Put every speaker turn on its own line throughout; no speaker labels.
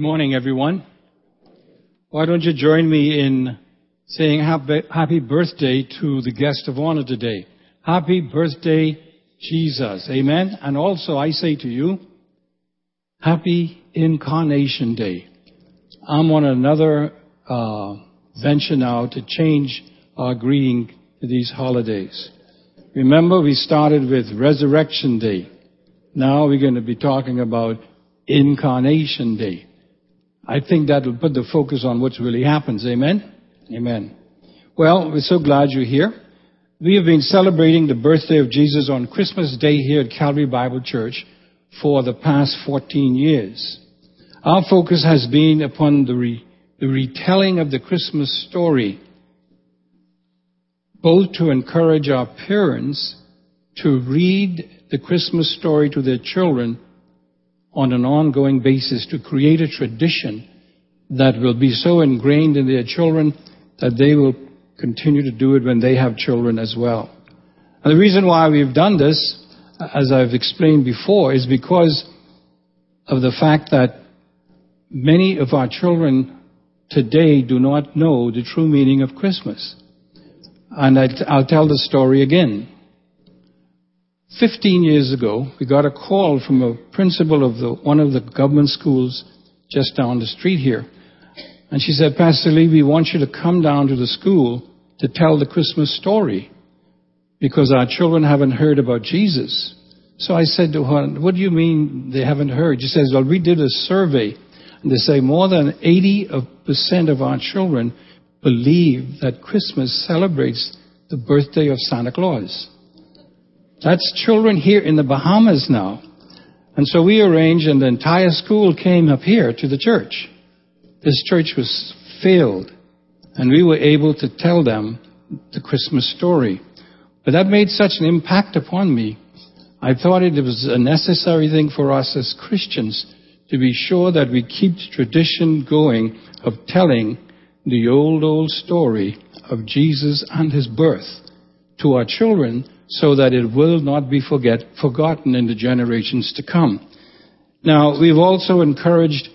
morning, everyone. Why don't you join me in saying happy, happy birthday to the guest of honor today? Happy birthday, Jesus. Amen. And also, I say to you, happy Incarnation Day. I'm on another uh, venture now to change our greeting to these holidays. Remember, we started with Resurrection Day. Now we're going to be talking about Incarnation Day. I think that will put the focus on what really happens. Amen? Amen. Well, we're so glad you're here. We have been celebrating the birthday of Jesus on Christmas Day here at Calvary Bible Church for the past 14 years. Our focus has been upon the, re- the retelling of the Christmas story, both to encourage our parents to read the Christmas story to their children on an ongoing basis to create a tradition that will be so ingrained in their children that they will continue to do it when they have children as well. And the reason why we've done this, as I've explained before, is because of the fact that many of our children today do not know the true meaning of Christmas. And I'll tell the story again. 15 years ago, we got a call from a principal of the, one of the government schools just down the street here. And she said, Pastor Lee, we want you to come down to the school to tell the Christmas story because our children haven't heard about Jesus. So I said to her, What do you mean they haven't heard? She says, Well, we did a survey, and they say more than 80% of our children believe that Christmas celebrates the birthday of Santa Claus. That's children here in the Bahamas now. And so we arranged, and the entire school came up here to the church. This church was filled, and we were able to tell them the Christmas story. But that made such an impact upon me. I thought it was a necessary thing for us as Christians to be sure that we keep the tradition going of telling the old, old story of Jesus and his birth to our children so that it will not be forget, forgotten in the generations to come. Now, we've also encouraged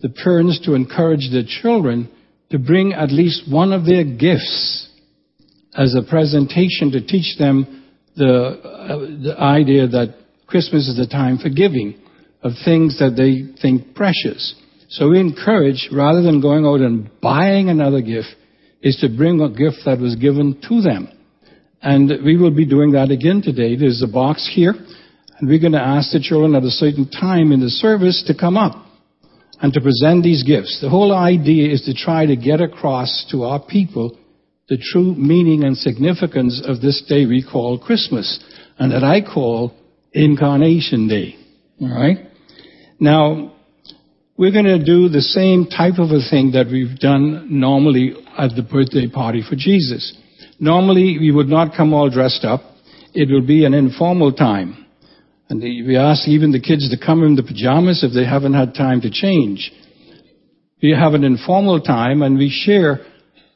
the parents to encourage their children to bring at least one of their gifts as a presentation to teach them the, uh, the idea that Christmas is the time for giving of things that they think precious. So we encourage, rather than going out and buying another gift, is to bring a gift that was given to them. And we will be doing that again today. There's a box here, and we're going to ask the children at a certain time in the service to come up and to present these gifts. The whole idea is to try to get across to our people the true meaning and significance of this day we call Christmas, and that I call Incarnation Day. All right? Now, we're going to do the same type of a thing that we've done normally at the birthday party for Jesus. Normally, we would not come all dressed up. It will be an informal time. And we ask even the kids to come in the pajamas if they haven't had time to change. We have an informal time and we share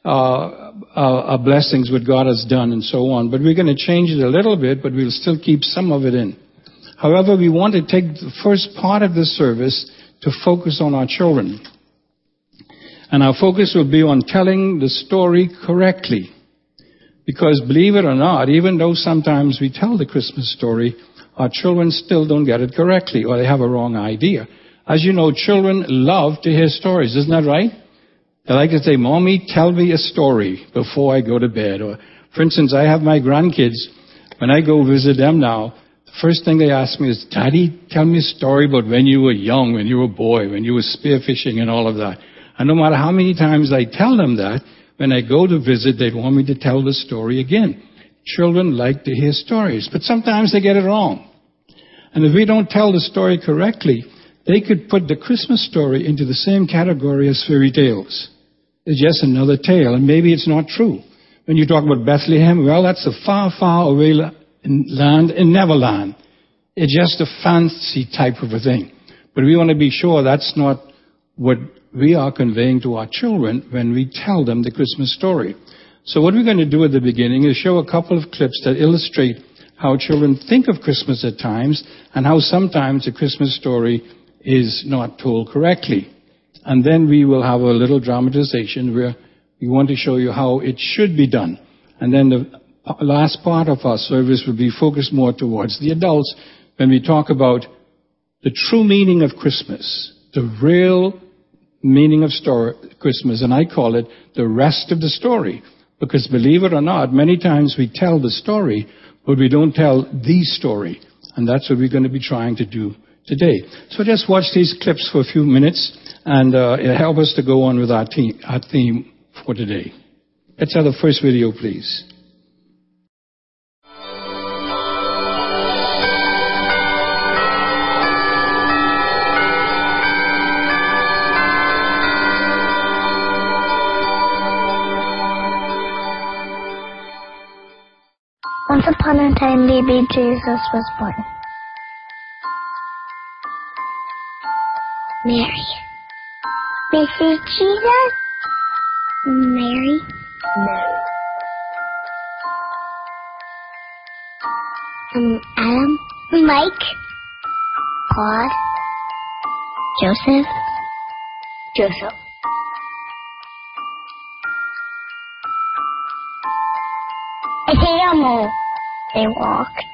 uh, our, our blessings, what God has done, and so on. But we're going to change it a little bit, but we'll still keep some of it in. However, we want to take the first part of the service to focus on our children. And our focus will be on telling the story correctly. Because believe it or not, even though sometimes we tell the Christmas story, our children still don't get it correctly or they have a wrong idea. As you know, children love to hear stories, isn't that right? They like to say, Mommy, tell me a story before I go to bed. Or, for instance, I have my grandkids. When I go visit them now, the first thing they ask me is, Daddy, tell me a story about when you were young, when you were a boy, when you were spearfishing and all of that. And no matter how many times I tell them that, when I go to visit, they want me to tell the story again. Children like to hear stories, but sometimes they get it wrong. And if we don't tell the story correctly, they could put the Christmas story into the same category as fairy tales. It's just another tale, and maybe it's not true. When you talk about Bethlehem, well, that's a far, far away land in Neverland. It's just a fancy type of a thing. But we want to be sure that's not what we are conveying to our children when we tell them the Christmas story. So what we're going to do at the beginning is show a couple of clips that illustrate how children think of Christmas at times and how sometimes the Christmas story is not told correctly. and then we will have a little dramatization where we want to show you how it should be done. And then the last part of our service will be focused more towards the adults when we talk about the true meaning of Christmas, the real meaning of story, Christmas, and I call it the rest of the story. Because believe it or not, many times we tell the story, but we don't tell the story. And that's what we're going to be trying to do today. So just watch these clips for a few minutes, and uh, it'll help us to go on with our, our theme for today. Let's have the first video, please.
Once upon a time, baby Jesus was born. Mary. Mrs. Jesus? Mary? No. Um, Adam? Mike? Claude? Joseph? Joseph. Camel. They walked.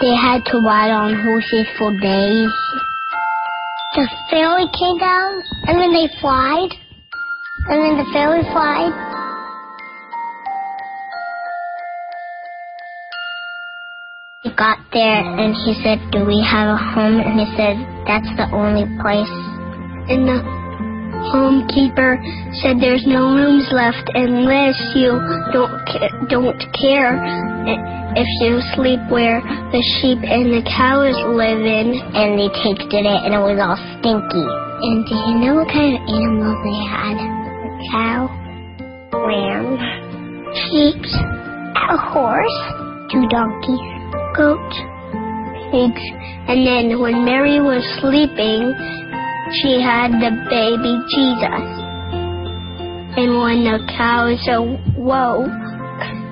They had to ride on horses for days. The fairy came down, and then they flied, and then the fairy flied. He got there, and he said, do we have a home? And he said, that's the only place. And the homekeeper said there's no rooms left unless you don't don't care if you sleep where the sheep and the cows live in. And they tasted it, and it was all stinky. And do you know what kind of animals they had? A cow, ram, sheep, a horse, two donkeys, goats, pigs. And then when Mary was sleeping, she had the baby Jesus. And when the cows awoke,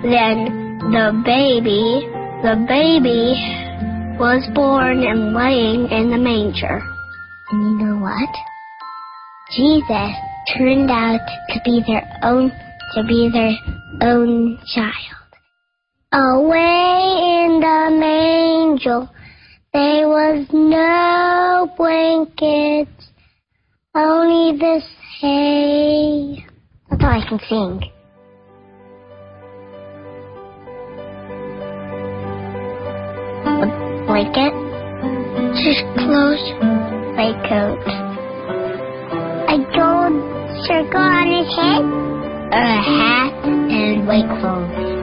then the baby, the baby was born and laying in the manger. And you know what? Jesus turned out to be their own, to be their own child. Away in the manger, there was no blankets. Only this hay. That's all I can sing. Blanket, just clothes, my coat, a gold circle on his head, a hat, and white clothes.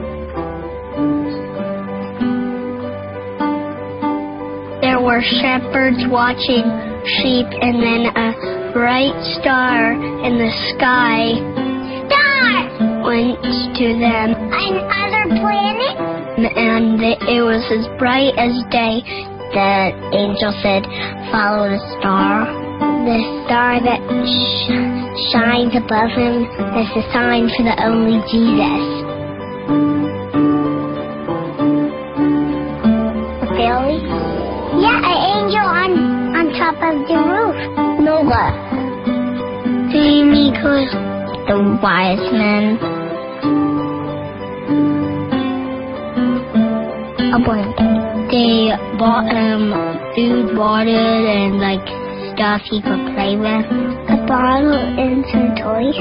There were shepherds watching sheep and then a bright star in the sky. Star! Went to them. Another planet? And it was as bright as day. The angel said, follow the star. The star that sh- shines above him is a sign for the only Jesus. A? Yeah, an angel on on top of the roof. Noah. Because the wise men. A blanket. They bought him food, water, and like stuff he could play with. A bottle and some toys.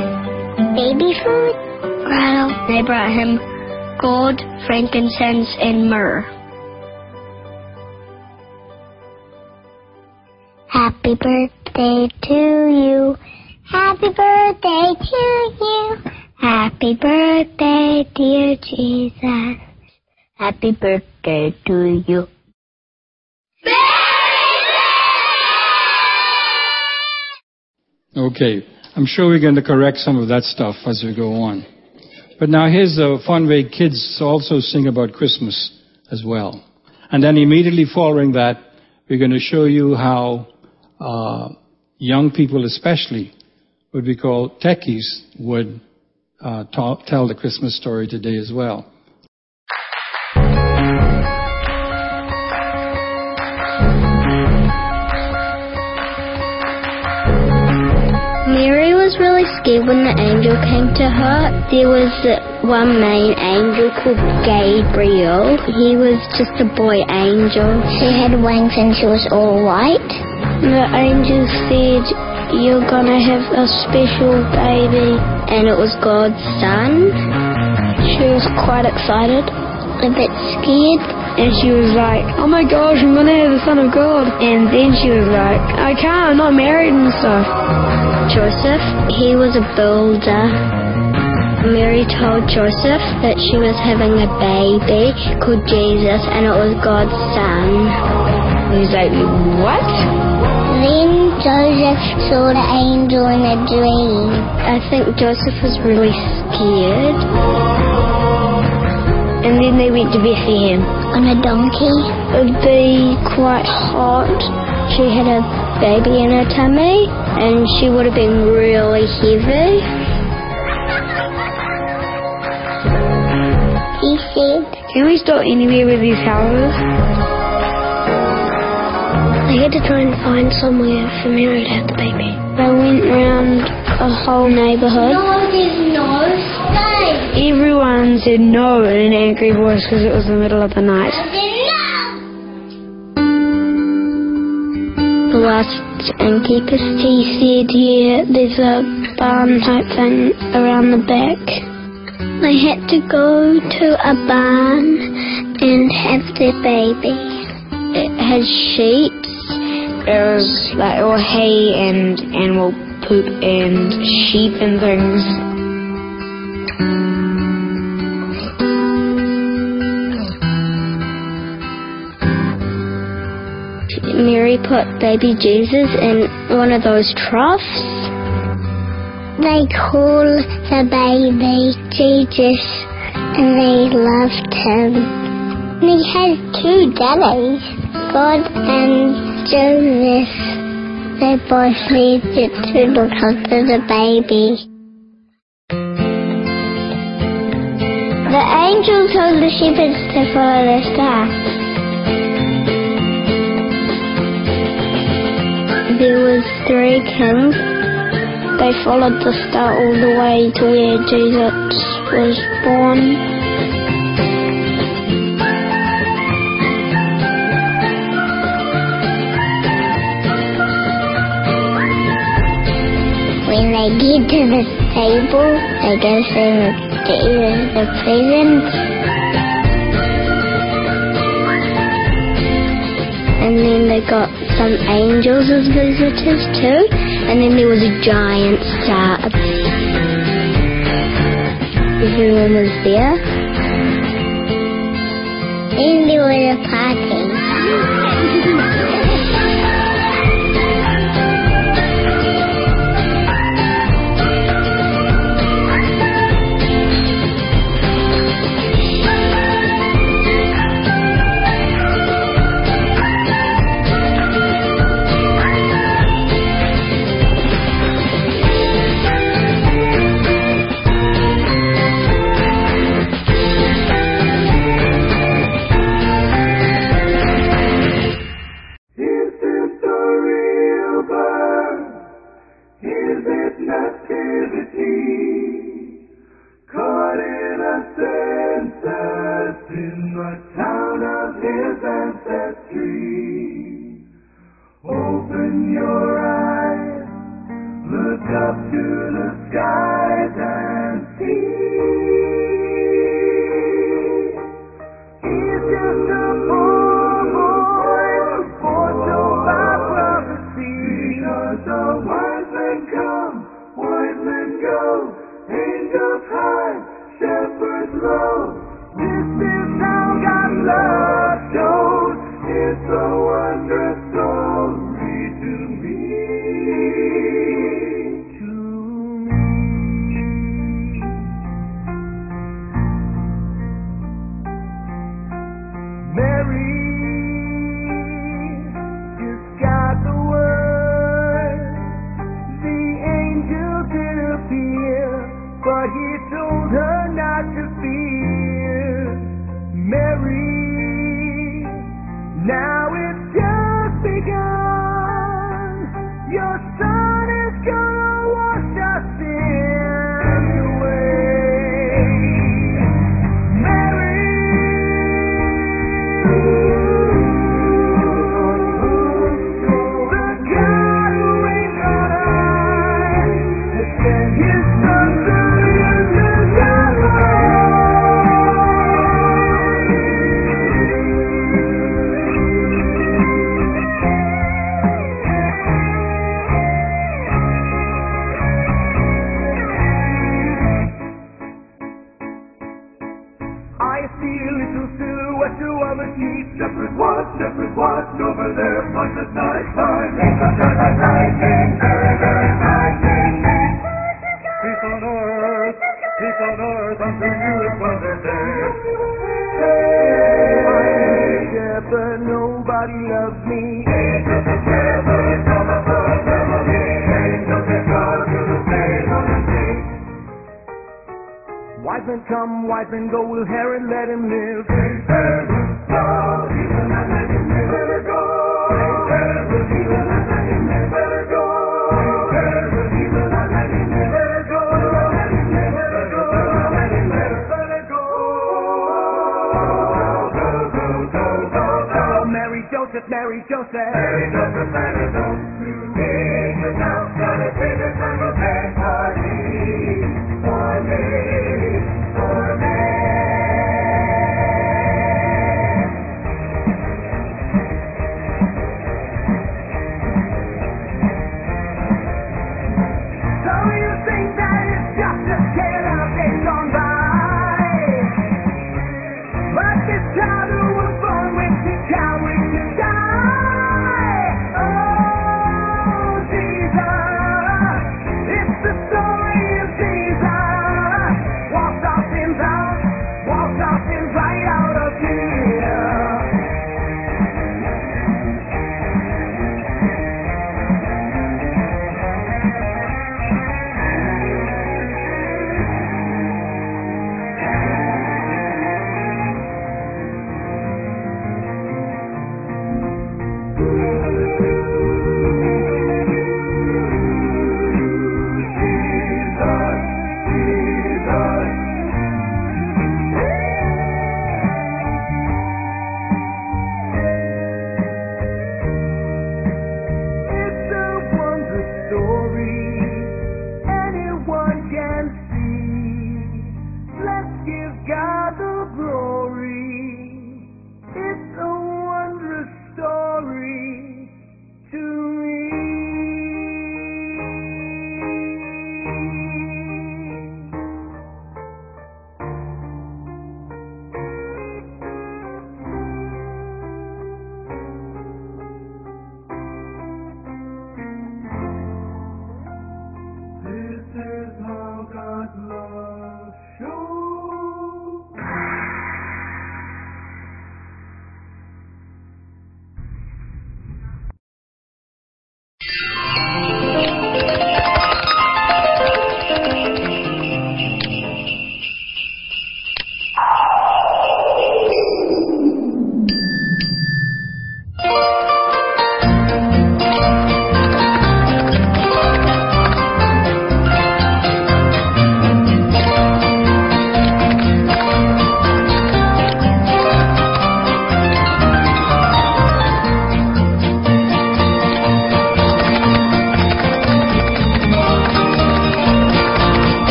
Baby food. Well, they brought him gold, frankincense, and myrrh. Happy birthday to you. Happy birthday to you. Happy birthday, dear Jesus. Happy birthday to you.
Okay, I'm sure we're going to correct some of that stuff as we go on. But now here's a fun way kids also sing about Christmas as well. And then immediately following that, we're going to show you how uh, young people, especially, what we call techies, would uh, tell the Christmas story today as well.
Mary was really scared when the angel came to her. There was one main angel called Gabriel. He was just a boy angel. She had wings and she was all white. The angel said, You're gonna have a special baby. And it was God's son. She was quite excited, a bit scared. And she was like, oh my gosh, I'm gonna have the Son of God. And then she was like, I can't, I'm not married and stuff. Joseph, he was a builder. Mary told Joseph that she was having a baby called Jesus and it was God's son.
He was like, what?
Then Joseph saw the angel in a dream. I think Joseph was really scared. And then they went to Bethlehem. On a donkey. It would be quite hot. She had a baby in her tummy and she would have been really heavy. He said,
Can we stop anywhere with these houses?
Had to try and find somewhere for Mary to have the baby. I went around a whole neighborhood. No, there's no
space. Everyone said no in an angry voice because it was the middle of the night.
The last innkeeper, he said, yeah, there's a barn type thing around the back. They had to go to a barn and have their baby. It has sheep.
There was like all hay and animal poop and sheep and things.
Mary put baby Jesus in one of those troughs. They call the baby Jesus and they loved him. And He has two daddies, God and Joseph. They both needed to look after the baby. The angel told the shepherds to follow the star. There was three kings. They followed the star all the way to where Jesus was born. They get to the table, they go through the, the presents. And then they got some angels as visitors too. And then there was a giant star. Everyone was there. Then there was a party.
of his ancestry. Open your eyes, look up to the skies and see. But Men come, white men go, will Herod let him live? Mary Joseph, Mary Joseph. Mary Joseph, Mary Joseph.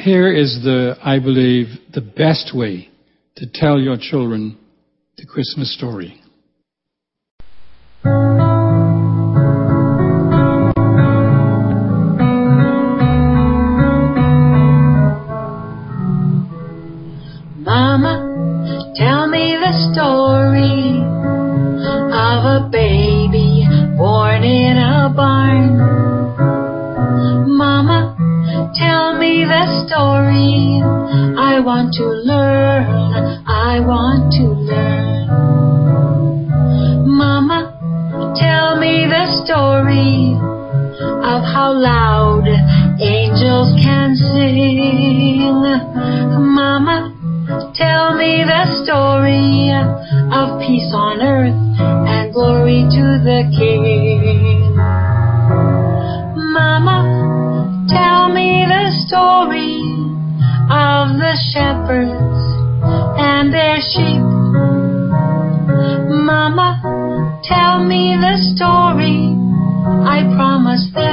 Here is the, I believe, the best way to tell your children the Christmas story.
Story of peace on earth and glory to the King. Mama, tell me the story of the shepherds and their sheep. Mama, tell me the story. I promise then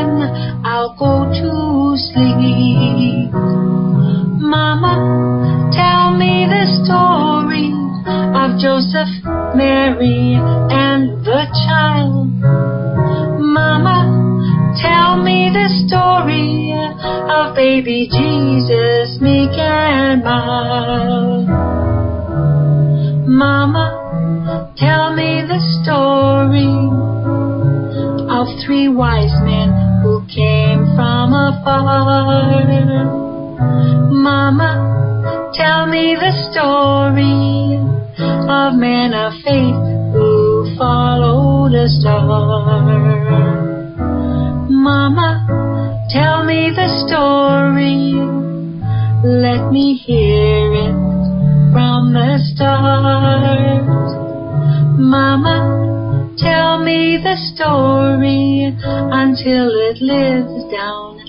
Mary, and the child. Mama, tell me the story of baby Jesus, meek and mild. Mama, tell me the story of three wise men who came from afar. Mama, tell me the story of men of faith who followed a star. Mama, tell me the story. Let me hear it from the start. Mama, tell me the story until it lives down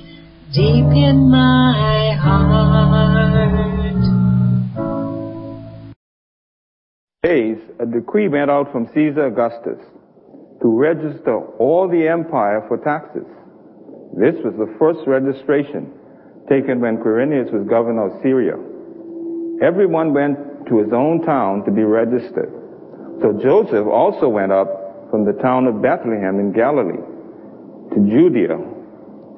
deep in my heart.
Days, a decree went out from Caesar Augustus to register all the empire for taxes. This was the first registration taken when Quirinius was governor of Syria. Everyone went to his own town to be registered. So Joseph also went up from the town of Bethlehem in Galilee to Judea,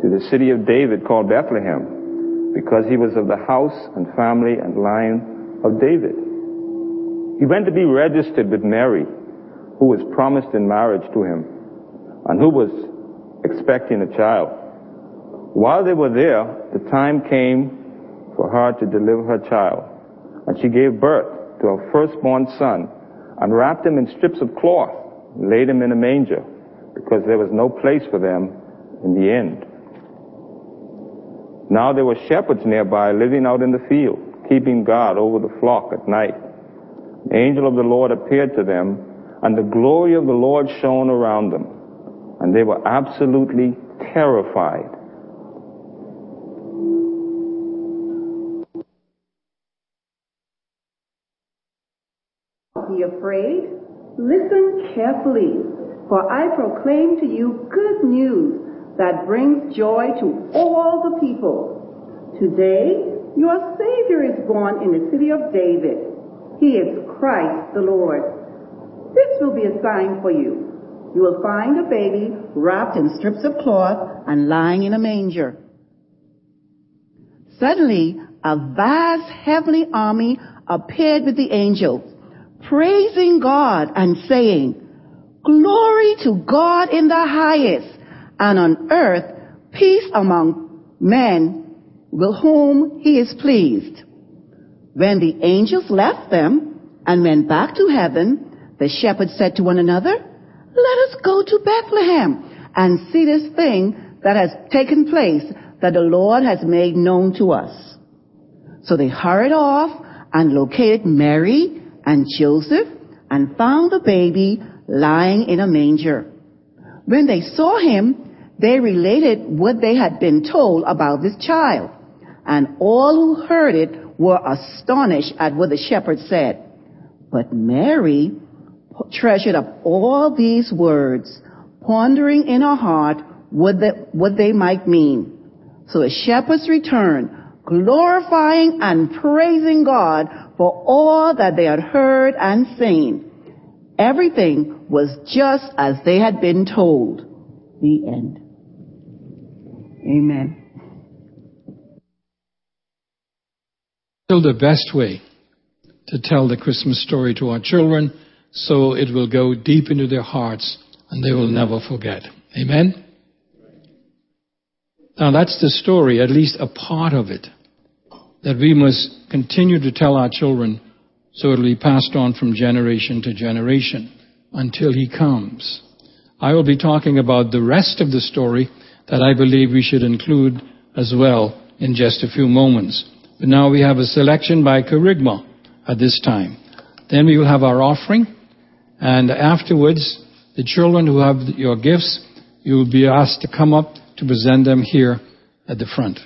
to the city of David called Bethlehem, because he was of the house and family and line of David. He went to be registered with Mary, who was promised in marriage to him, and who was expecting a child. While they were there, the time came for her to deliver her child, and she gave birth to her firstborn son, and wrapped him in strips of cloth, and laid him in a manger, because there was no place for them in the inn. Now there were shepherds nearby living out in the field, keeping guard over the flock at night. The angel of the Lord appeared to them, and the glory of the Lord shone around them, and they were absolutely terrified.
be afraid. Listen carefully, for I proclaim to you good news that brings joy to all the people. Today, your Savior is born in the city of David. He is Christ the Lord. This will be a sign for you. You will find a baby wrapped in strips of cloth and lying in a manger.
Suddenly, a vast heavenly army appeared with the angels, praising God and saying, Glory to God in the highest, and on earth peace among men with whom he is pleased. When the angels left them and went back to heaven, the shepherds said to one another, Let us go to Bethlehem and see this thing that has taken place that the Lord has made known to us. So they hurried off and located Mary and Joseph and found the baby lying in a manger. When they saw him, they related what they had been told about this child, and all who heard it were astonished at what the shepherds said. But Mary treasured up all these words, pondering in her heart what, the, what they might mean. So the shepherds returned, glorifying and praising God for all that they had heard and seen. Everything was just as they had been told. The end. Amen.
Still the best way to tell the Christmas story to our children so it will go deep into their hearts and they will never forget. Amen? Now that's the story, at least a part of it, that we must continue to tell our children so it will be passed on from generation to generation until he comes. I will be talking about the rest of the story that I believe we should include as well in just a few moments. But now we have a selection by Kerygma at this time. Then we will have our offering, and afterwards, the children who have your gifts, you will be asked to come up to present them here at the front.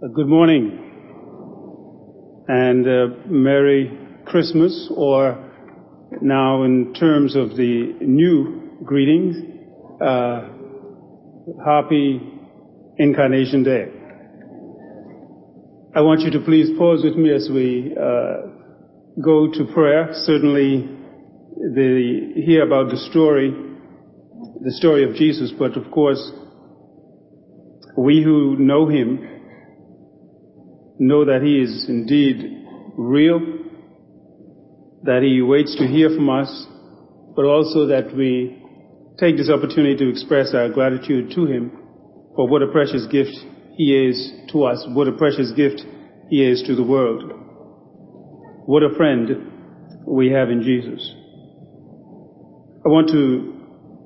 Good morning and uh, Merry Christmas, or now in terms of the new greetings, uh, Happy Incarnation Day. I want you to please pause with me as we uh, go to prayer. Certainly, the, hear about the story, the story of Jesus, but of course, we who know him know that He is indeed real, that He waits to hear from us, but also that we take this opportunity to express our gratitude to Him for what a precious gift he is to us, what a precious gift he is to the world. What a friend we have in Jesus. I want to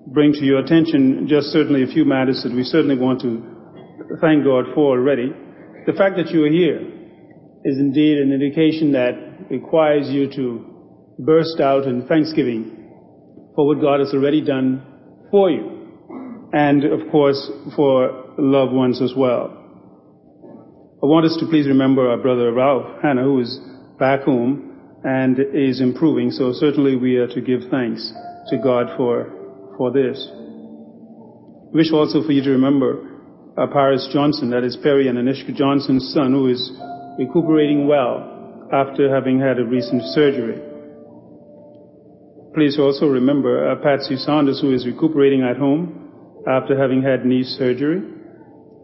bring to your attention just certainly a few matters that we certainly want to thank God for already. The fact that you are here is indeed an indication that requires you to burst out in thanksgiving for what God has already done for you. And of course, for loved ones as well. I want us to please remember our brother Ralph Hannah, who is back home and is improving. So certainly we are to give thanks to God for, for this. Wish also for you to remember uh, Paris Johnson, that is Perry and Anishka Johnson's son, who is recuperating well after having had a recent surgery. Please also remember uh, Patsy Saunders, who is recuperating at home after having had knee surgery.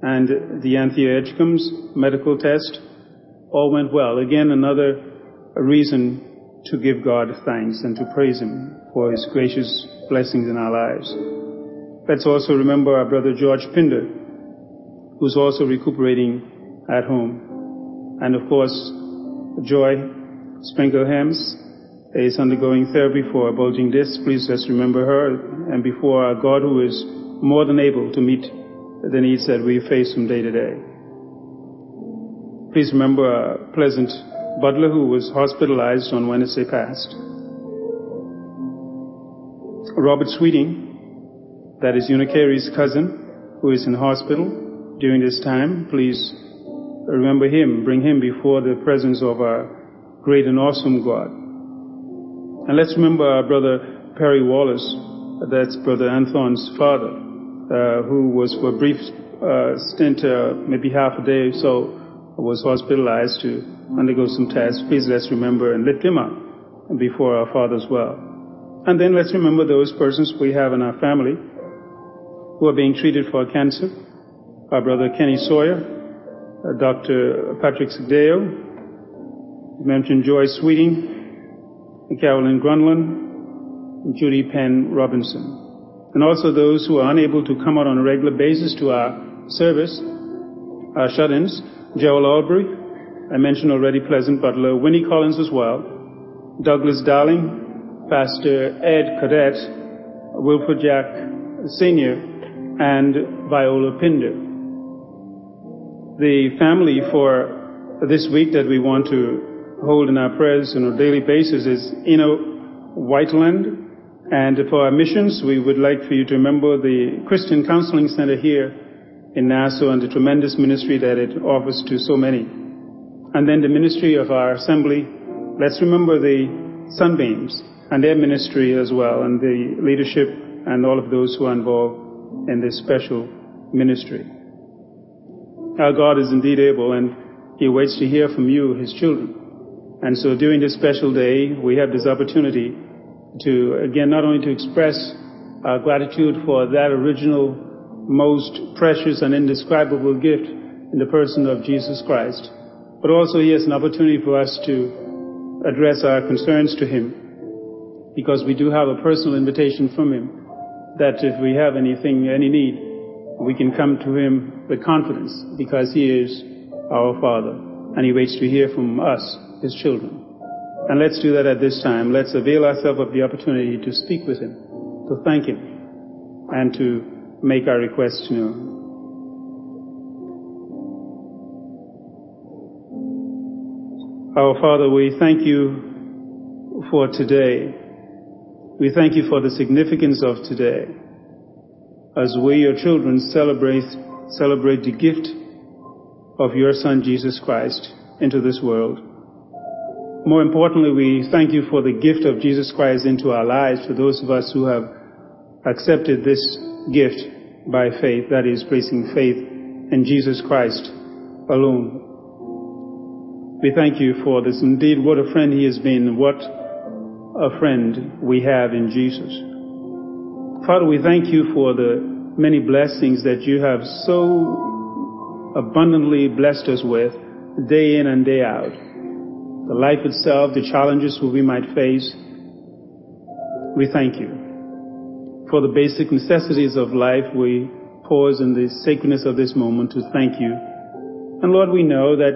And the Anthea Edgecombe's medical test all went well. Again, another reason to give God thanks and to praise Him for His gracious blessings in our lives. Let's also remember our brother George Pinder, who's also recuperating at home. And of course, Joy Sprinklehams is undergoing therapy for a bulging disc. Please just remember her and before our God who is more than able to meet the needs that we face from day to day. Please remember Pleasant Butler who was hospitalized on Wednesday past. Robert Sweeting, that is Unikari's cousin, who is in hospital during this time. Please remember him, bring him before the presence of our great and awesome God. And let's remember our brother Perry Wallace, that's brother Anton's father, uh, who was for a brief uh, stint, uh, maybe half a day or so, was hospitalized to undergo some tests. Please let's remember and lift him up before our Father as well. And then let's remember those persons we have in our family who are being treated for cancer. Our brother Kenny Sawyer, uh, Dr. Patrick Sigdeo, mentioned Joy Sweeting, Carolyn Grunland, Judy Penn Robinson. And also those who are unable to come out on a regular basis to our service, our shut-ins, Joel Albury, I mentioned already Pleasant Butler, Winnie Collins as well, Douglas Darling, Pastor Ed Cadet, Wilford Jack Sr., and Viola Pinder. The family for this week that we want to hold in our prayers on a daily basis is Ino Whiteland. And for our missions, we would like for you to remember the Christian Counseling Center here in Nassau and the tremendous ministry that it offers to so many. And then the ministry of our assembly. Let's remember the sunbeams and their ministry as well, and the leadership and all of those who are involved in this special ministry. Our God is indeed able, and He waits to hear from you, His children. And so during this special day, we have this opportunity to, again, not only to express our gratitude for that original, most precious and indescribable gift in the person of Jesus Christ, but also He has an opportunity for us to address our concerns to Him because we do have a personal invitation from Him that if we have anything, any need, we can come to Him with confidence because He is our Father and He waits to hear from us, His children. And let's do that at this time. Let's avail ourselves of the opportunity to speak with Him, to thank Him, and to make our requests known. Our Father, we thank you for today. We thank you for the significance of today. As we, your children, celebrate, celebrate the gift of your Son, Jesus Christ, into this world. More importantly, we thank you for the gift of Jesus Christ into our lives for those of us who have accepted this gift by faith, that is, placing faith in Jesus Christ alone. We thank you for this. Indeed, what a friend he has been. What a friend we have in Jesus. Father, we thank you for the many blessings that you have so abundantly blessed us with day in and day out. The life itself, the challenges we might face. We thank you. For the basic necessities of life, we pause in the sacredness of this moment to thank you. And Lord, we know that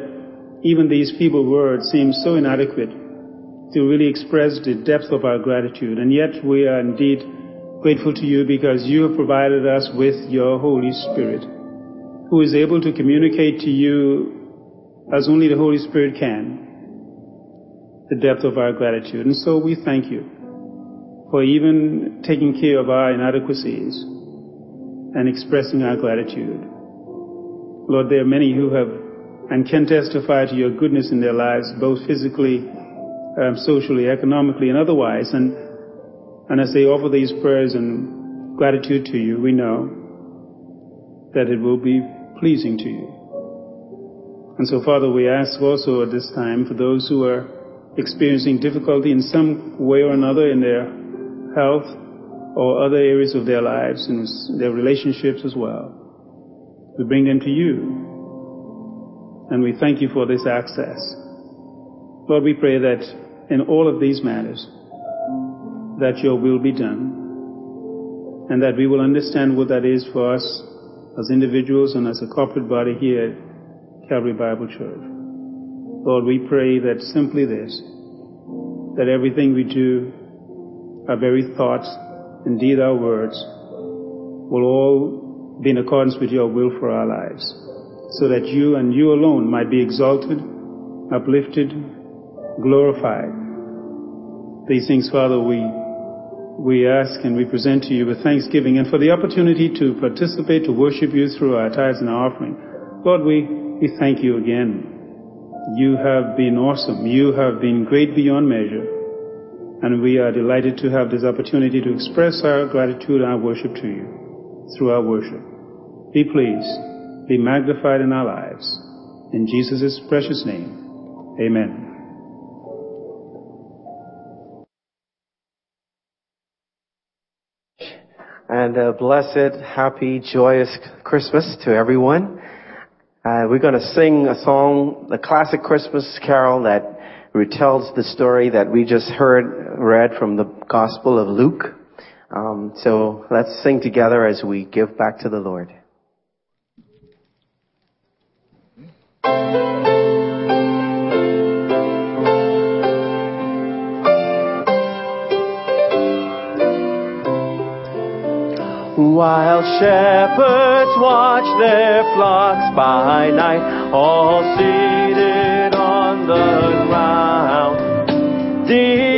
even these feeble words seem so inadequate to really express the depth of our gratitude. And yet we are indeed grateful to you because you have provided us with your Holy Spirit, who is able to communicate to you as only the Holy Spirit can the depth of our gratitude. And so we thank you for even taking care of our inadequacies and expressing our gratitude. Lord, there are many who have and can testify to your goodness in their lives, both physically, um, socially, economically, and otherwise. And, and as they offer these prayers and gratitude to you, we know that it will be pleasing to you. And so, Father, we ask also at this time for those who are experiencing difficulty in some way or another in their health or other areas of their lives and their relationships as well. We bring them to you. And we thank you for this access. Lord, we pray that in all of these matters, that your will be done. And that we will understand what that is for us as individuals and as a corporate body here at Calvary Bible Church. Lord, we pray that simply this, that everything we do, our very thoughts, indeed our words, will all be in accordance with your will for our lives, so that you and you alone might be exalted, uplifted, glorified. These things, Father, we, we ask and we present to you with thanksgiving and for the opportunity to participate, to worship you through our tithes and our offering. Lord, we, we thank you again you have been awesome. You have been great beyond measure. And we are delighted to have this opportunity to express our gratitude and our worship to you through our worship. Be pleased, be magnified in our lives. In Jesus' precious name, amen.
And a blessed, happy, joyous Christmas to everyone. Uh, we're going to sing a song, the classic Christmas carol that retells the story that we just heard read from the Gospel of Luke. Um, so let's sing together as we give back to the Lord. While shepherds watch their flocks by night, all seated on the ground, the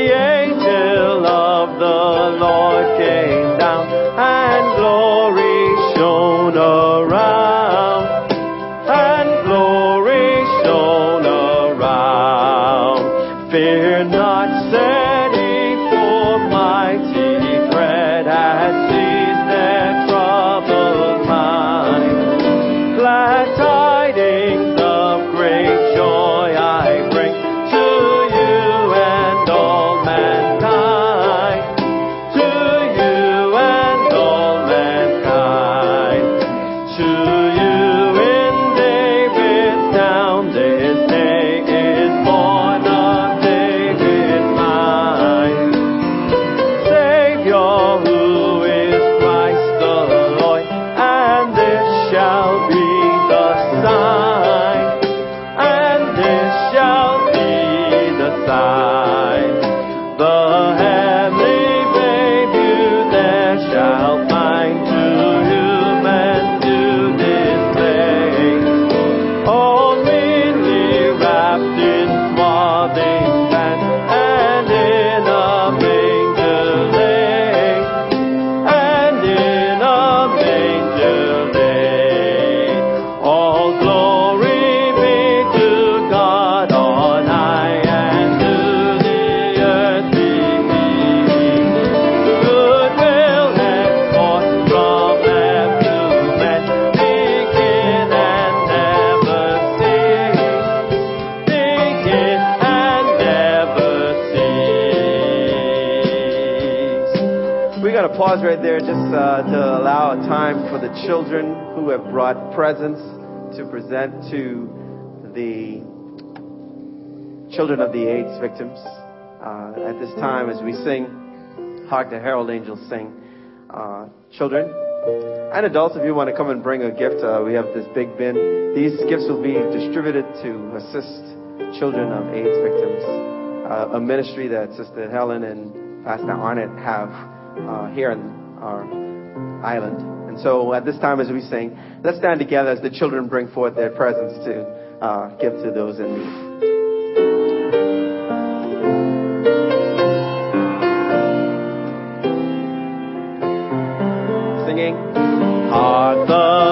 allow a time for the children who have brought presents to present to the children of the AIDS victims. Uh, at this time, as we sing, Hark the Herald Angels Sing, uh, children and adults, if you want to come and bring a gift, uh, we have this big bin. These gifts will be distributed to assist children of AIDS victims, uh, a ministry that Sister Helen and Pastor Arnett have uh, here in our island. And so at this time, as we sing, let's stand together as the children bring forth their presents to uh, give to those in need. Singing, Hark the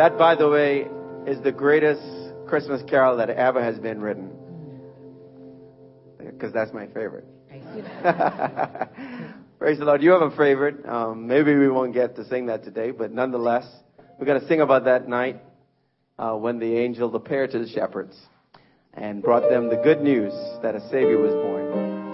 That, by the way, is the greatest Christmas carol that ever has been written. Because that's my favorite. Praise the Lord. You have a favorite. Um, maybe we won't get to sing that today, but nonetheless, we're going to sing about that night uh, when the angel appeared to the shepherds and brought them the good news that a Savior was born.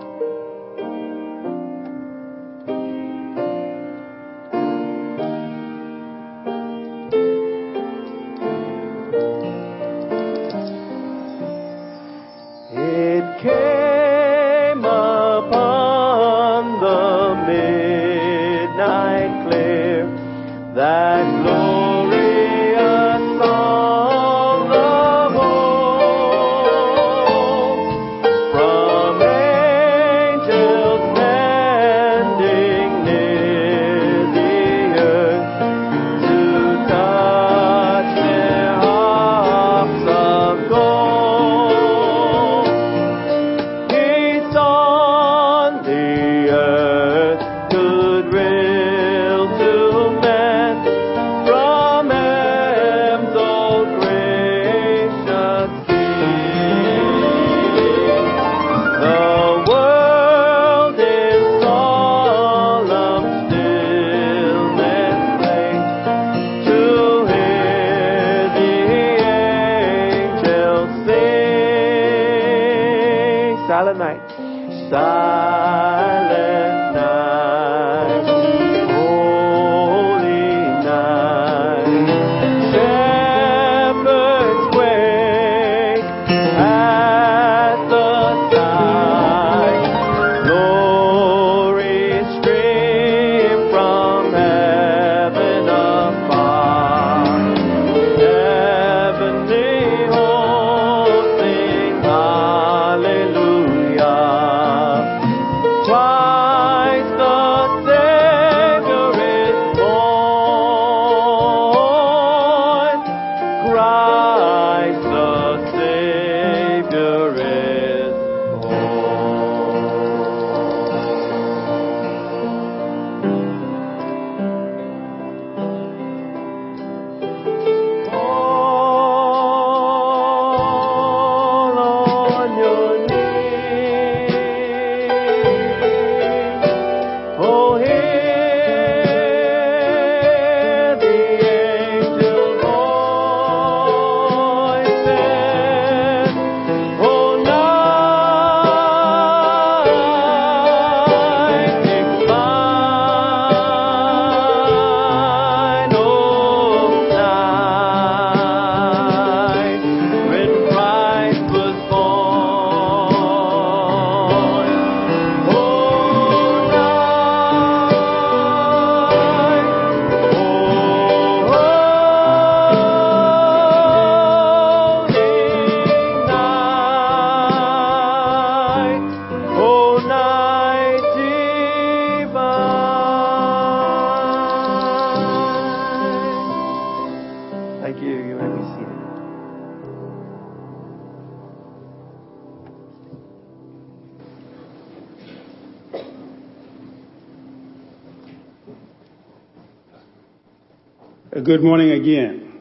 Good morning again.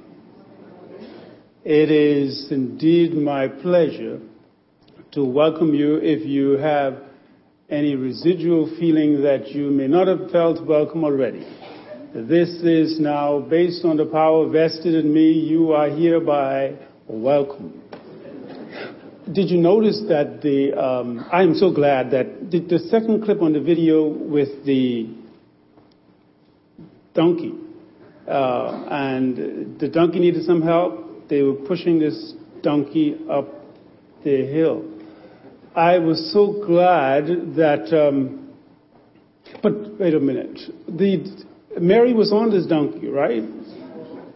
It is indeed my pleasure to welcome you if you have any residual feeling that you may not have felt welcome already. This is now based on the power vested in me. You are hereby welcome. Did you notice that the, um, I am so glad that the, the second clip on the video with the donkey, uh, and the donkey needed some help. They were pushing this donkey up the hill. I was so glad that, um, but wait a minute. The, Mary was on this donkey, right?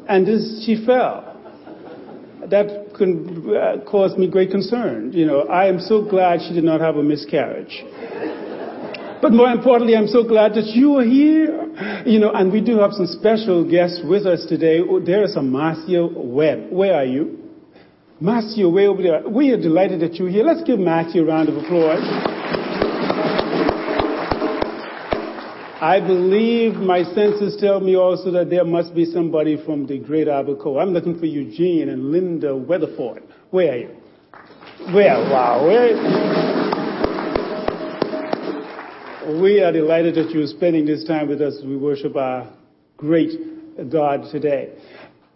And this, she fell. That uh, caused me great concern. You know, I am so glad she did not have a miscarriage. But more importantly, I'm so glad that you are here. You know, and we do have some special guests with us today. Oh, There is a Marcia Webb. Where are you? Matthew, way over there. We are delighted that you're here. Let's give Matthew a round of applause. I believe my senses tell me also that there must be somebody from the great Abaco. I'm looking for Eugene and Linda Weatherford. Where are you? Where? Wow. Where? We are delighted that you're spending this time with us as we worship our great God today.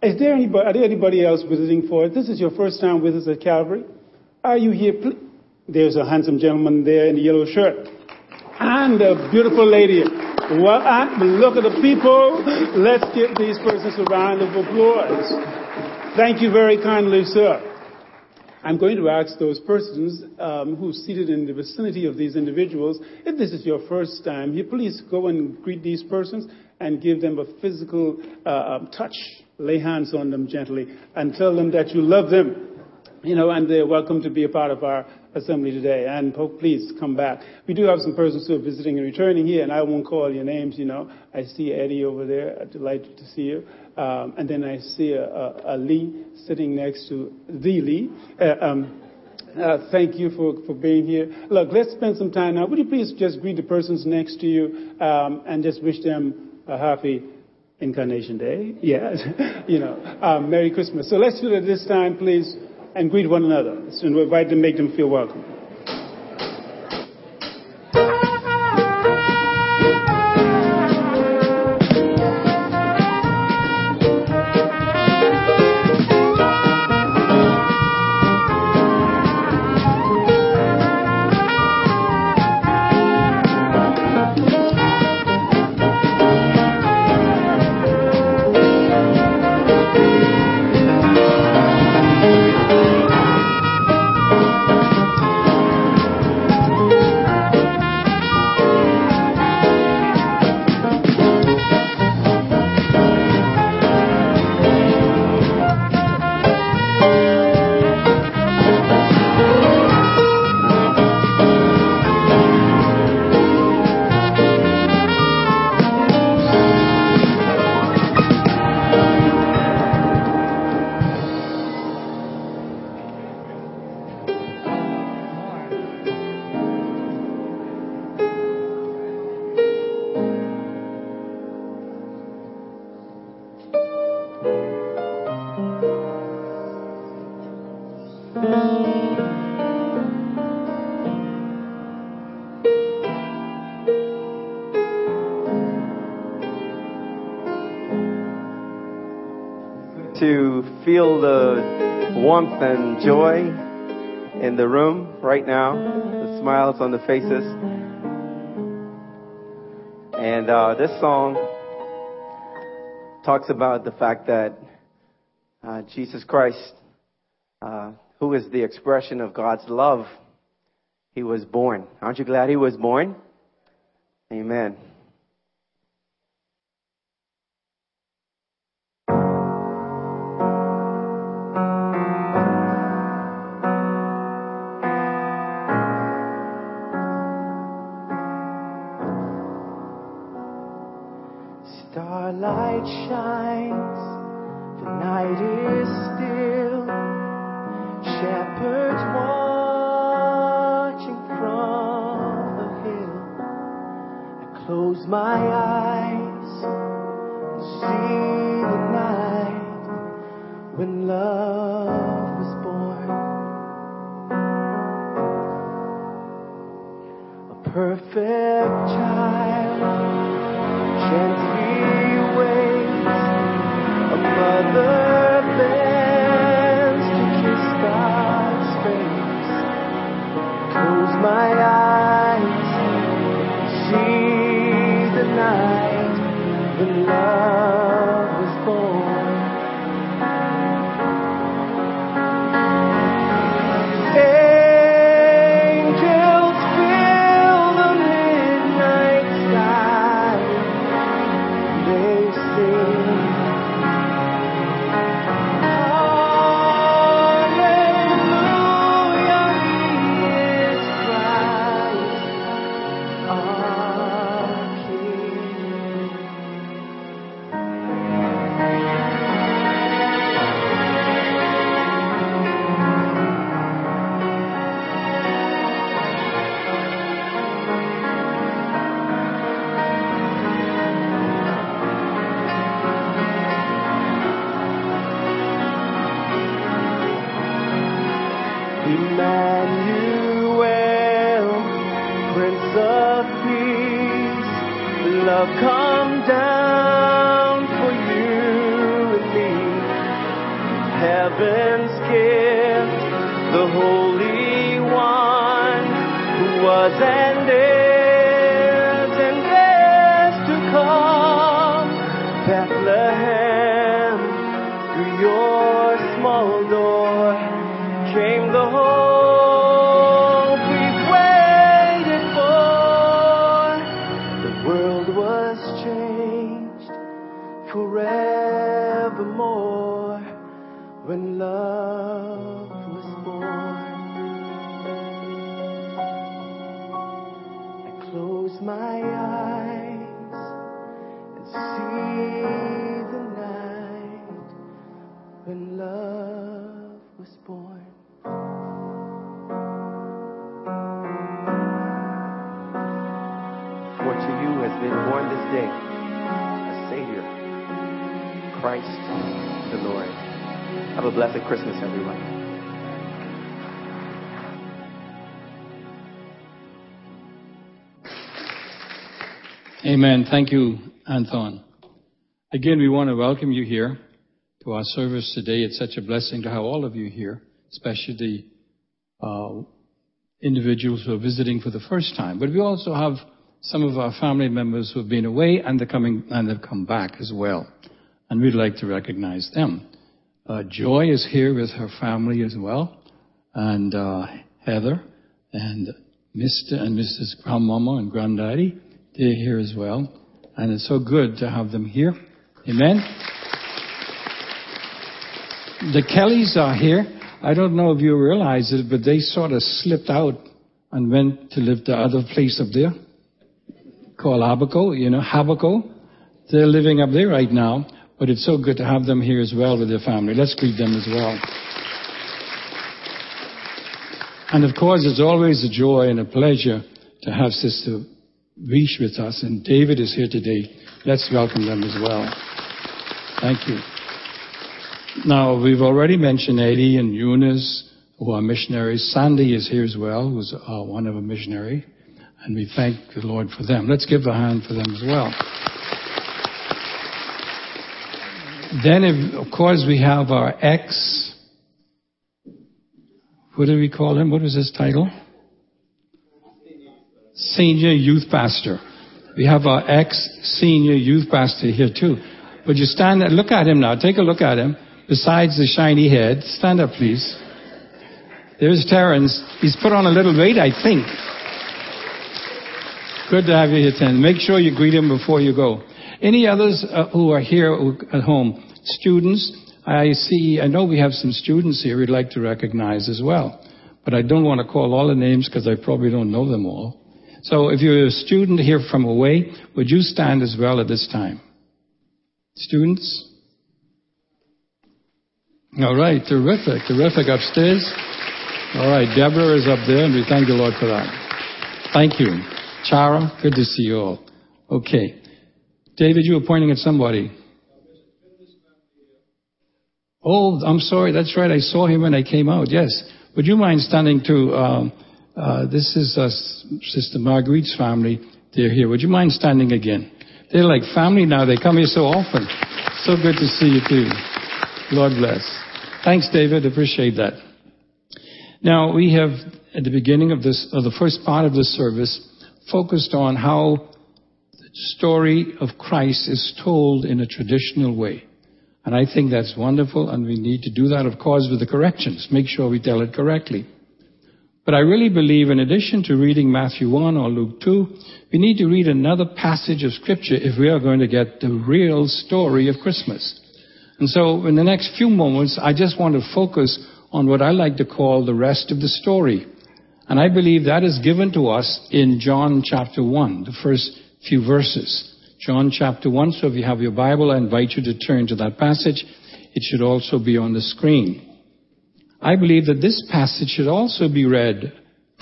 Is there anybody, are there anybody else visiting for it? This is your first time with us at Calvary? Are you here? There's a handsome gentleman there in the yellow shirt. And a beautiful lady. Well, look at the people. Let's give these persons a round of applause. Thank you very kindly, sir. I'm going to ask those persons um, who seated in the vicinity of these individuals, if this is your first time here, please go and greet these persons and give them a physical uh, um, touch. Lay hands on them gently and tell them that you love them. You know, and they're welcome to be a part of our assembly today. And please come back. We do have some persons who are visiting and returning here, and I won't call your names. You know, I see Eddie over there. I'm delighted to see you. Um, and then I see a, a, a Lee sitting next to the Lee. Uh, um, uh, thank you for, for being here. Look, let's spend some time now. Would you please just greet the persons next to you um, and just wish them a happy Incarnation Day? Yes, you know, um, Merry Christmas. So let's do it this time, please, and greet one another. So invite them, make them feel welcome.
And joy in the room right now, the smiles on the faces. And uh, this song talks about the fact that uh, Jesus Christ, uh, who is the expression of God's love, he was born. Aren't you glad he was born? Amen. Starlight shines
The night is still, shepherds watching from the hill. I close my eyes
Amen. Thank you, Anton. Again, we want to welcome you here to our service today. It's such a blessing to have all of you here, especially the uh, individuals who are visiting for the first time. But we also have some of our family members who have been away and they're coming and have come back as well. And we'd like to recognize them. Uh, Joy is here with her family as well, and uh, Heather and Mr. and Mrs. Grandmama and Granddaddy. They're here as well. And it's so good to have them here. Amen. The Kellys are here. I don't know if you realize it, but they sort of slipped out and went to live the other place up there called Abaco, you know, Habaco. They're living up there right now, but it's so good to have them here as well with their family. Let's greet them as well. And of course, it's always a joy and a pleasure to have Sister Reish with us, and David is here today. Let's welcome them as well. Thank you. Now, we've already mentioned Eddie and Eunice, who are missionaries. Sandy is here as well, who's uh, one of a missionary. And we thank the Lord for them. Let's give a hand for them as well. Then, if, of course, we have our ex, what do we call him? What was his title? Senior Youth Pastor. We have our ex-senior youth pastor here too. Would you stand and look at him now? Take a look at him. Besides the shiny head, stand up please. There's Terrence. He's put on a little weight, I think. Good to have you here, Ten. Make sure you greet him before you go. Any others uh, who are here at home? Students, I see, I know we have some students here we'd like to recognize as well. But I don't want to call all the names because I probably don't know them all. So if you're a student here from away, would you stand as well at this time? Students? All right, terrific, terrific upstairs. All right, Deborah is up there, and we thank the Lord for that. Thank you. Chara, good to see you all. Okay. David, you were pointing at somebody. Oh, I'm sorry. That's right. I saw him when I came out. Yes. Would you mind standing to, um, uh, this is uh, Sister Marguerite's family. They're here. Would you mind standing again? They're like family now. They come here so often. So good to see you too. Lord bless. Thanks, David. Appreciate that. Now, we have, at the beginning of this, of the first part of the service, focused on how the story of Christ is told in a traditional way. And I think that's wonderful, and we need to do that, of course, with the corrections. Make sure we tell it correctly. But I really believe, in addition to reading Matthew 1 or Luke 2, we need to read another passage of Scripture if we are going to get the real story of Christmas. And so, in the next few moments, I just want to focus on what I like to call the rest of the story. And I believe that is given to us in John chapter 1, the first few verses. John chapter 1. So if you have your Bible, I invite you to turn to that passage. It should also be on the screen. I believe that this passage should also be read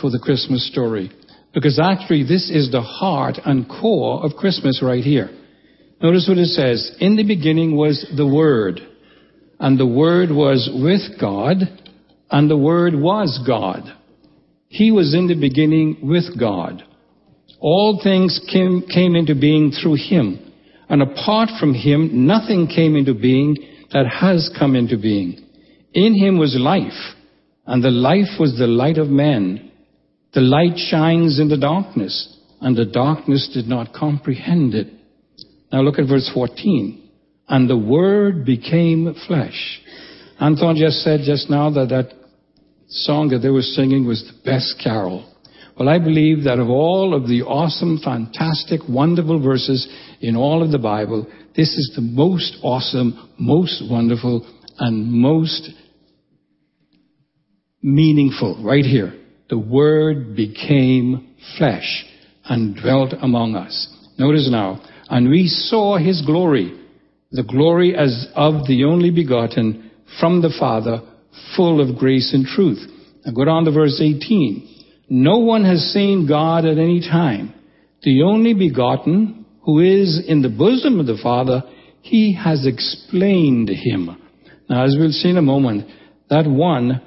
for the Christmas story because actually this is the heart and core of Christmas right here. Notice what it says. In the beginning was the Word, and the Word was with God, and the Word was God. He was in the beginning with God. All things came, came into being through him. And apart from him, nothing came into being that has come into being. In him was life, and the life was the light of men. The light shines in the darkness, and the darkness did not comprehend it. Now look at verse 14. And the Word became flesh. Anton just said just now that that song that they were singing was the best carol. Well, I believe that of all of the awesome, fantastic, wonderful verses in all of the Bible, this is the most awesome, most wonderful, and most meaningful right here. The Word became flesh and dwelt among us. Notice now, and we saw His glory, the glory as of the only begotten from the Father, full of grace and truth. Now go down to verse 18. No one has seen God at any time. The only begotten, who is in the bosom of the Father, he has explained him. Now, as we'll see in a moment, that one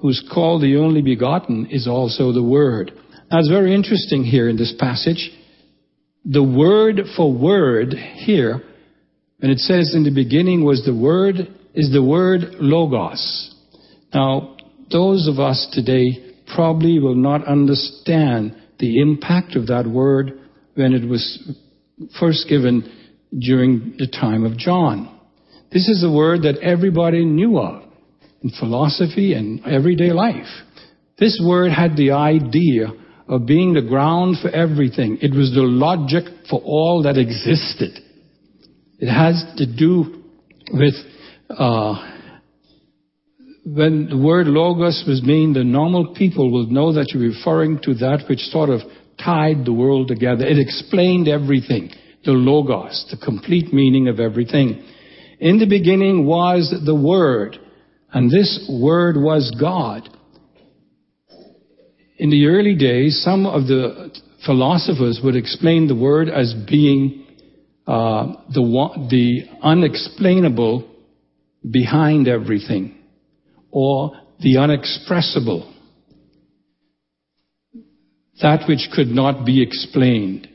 who's called the only begotten is also the Word. That's very interesting here in this passage. The word for word here, when it says in the beginning was the Word, is the word logos. Now, those of us today probably will not understand the impact of that word when it was first given during the time of John. This is a word that everybody knew of in philosophy and everyday life. This word had the idea of being the ground for everything. It was the logic for all that existed. It has to do with uh, when the word logos was mean, the normal people will know that you're referring to that which sort of tied the world together. It explained everything. The logos, the complete meaning of everything. In the beginning was the Word, and this Word was God. In the early days, some of the philosophers would explain the Word as being uh, the, the unexplainable behind everything or the unexpressible, that which could not be explained.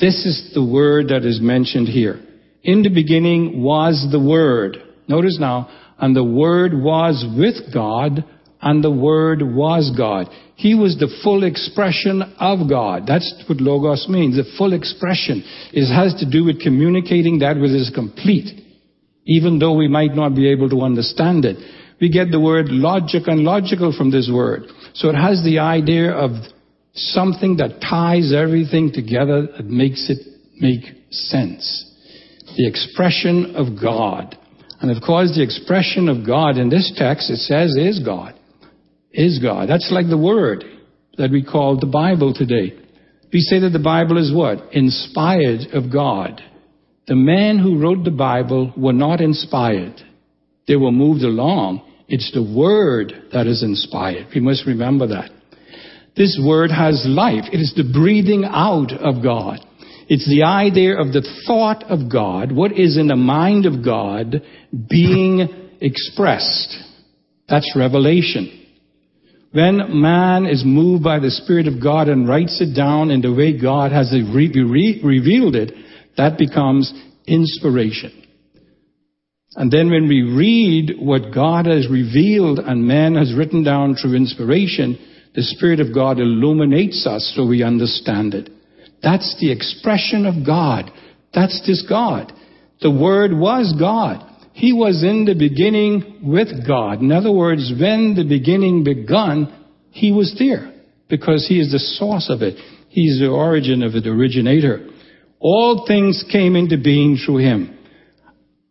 This is the word that is mentioned here. In the beginning was the Word. Notice now, and the Word was with God, and the Word was God. He was the full expression of God. That's what Logos means, the full expression. It has to do with communicating that which is complete, even though we might not be able to understand it. We get the word logic and logical from this word. So it has the idea of something that ties everything together that makes it make sense. The expression of God. And of course, the expression of God in this text, it says is God. Is God. That's like the word that we call the Bible today. We say that the Bible is what? Inspired of God. The men who wrote the Bible were not inspired. they were moved along. It's the word that is inspired. We must remember that. This word has life. It is the breathing out of God. It's the idea of the thought of God, what is in the mind of God being expressed. That's revelation. When man is moved by the Spirit of God and writes it down in the way God has re- re- revealed it, that becomes inspiration. And then when we read what God has revealed and man has written down through inspiration, the Spirit of God illuminates us so we understand it. That's the expression of God. That's this God. The Word was God. He was in the beginning with God. In other words, when the beginning begun, He was there because He is the source of it. He's the origin of it, originator. All things came into being through Him.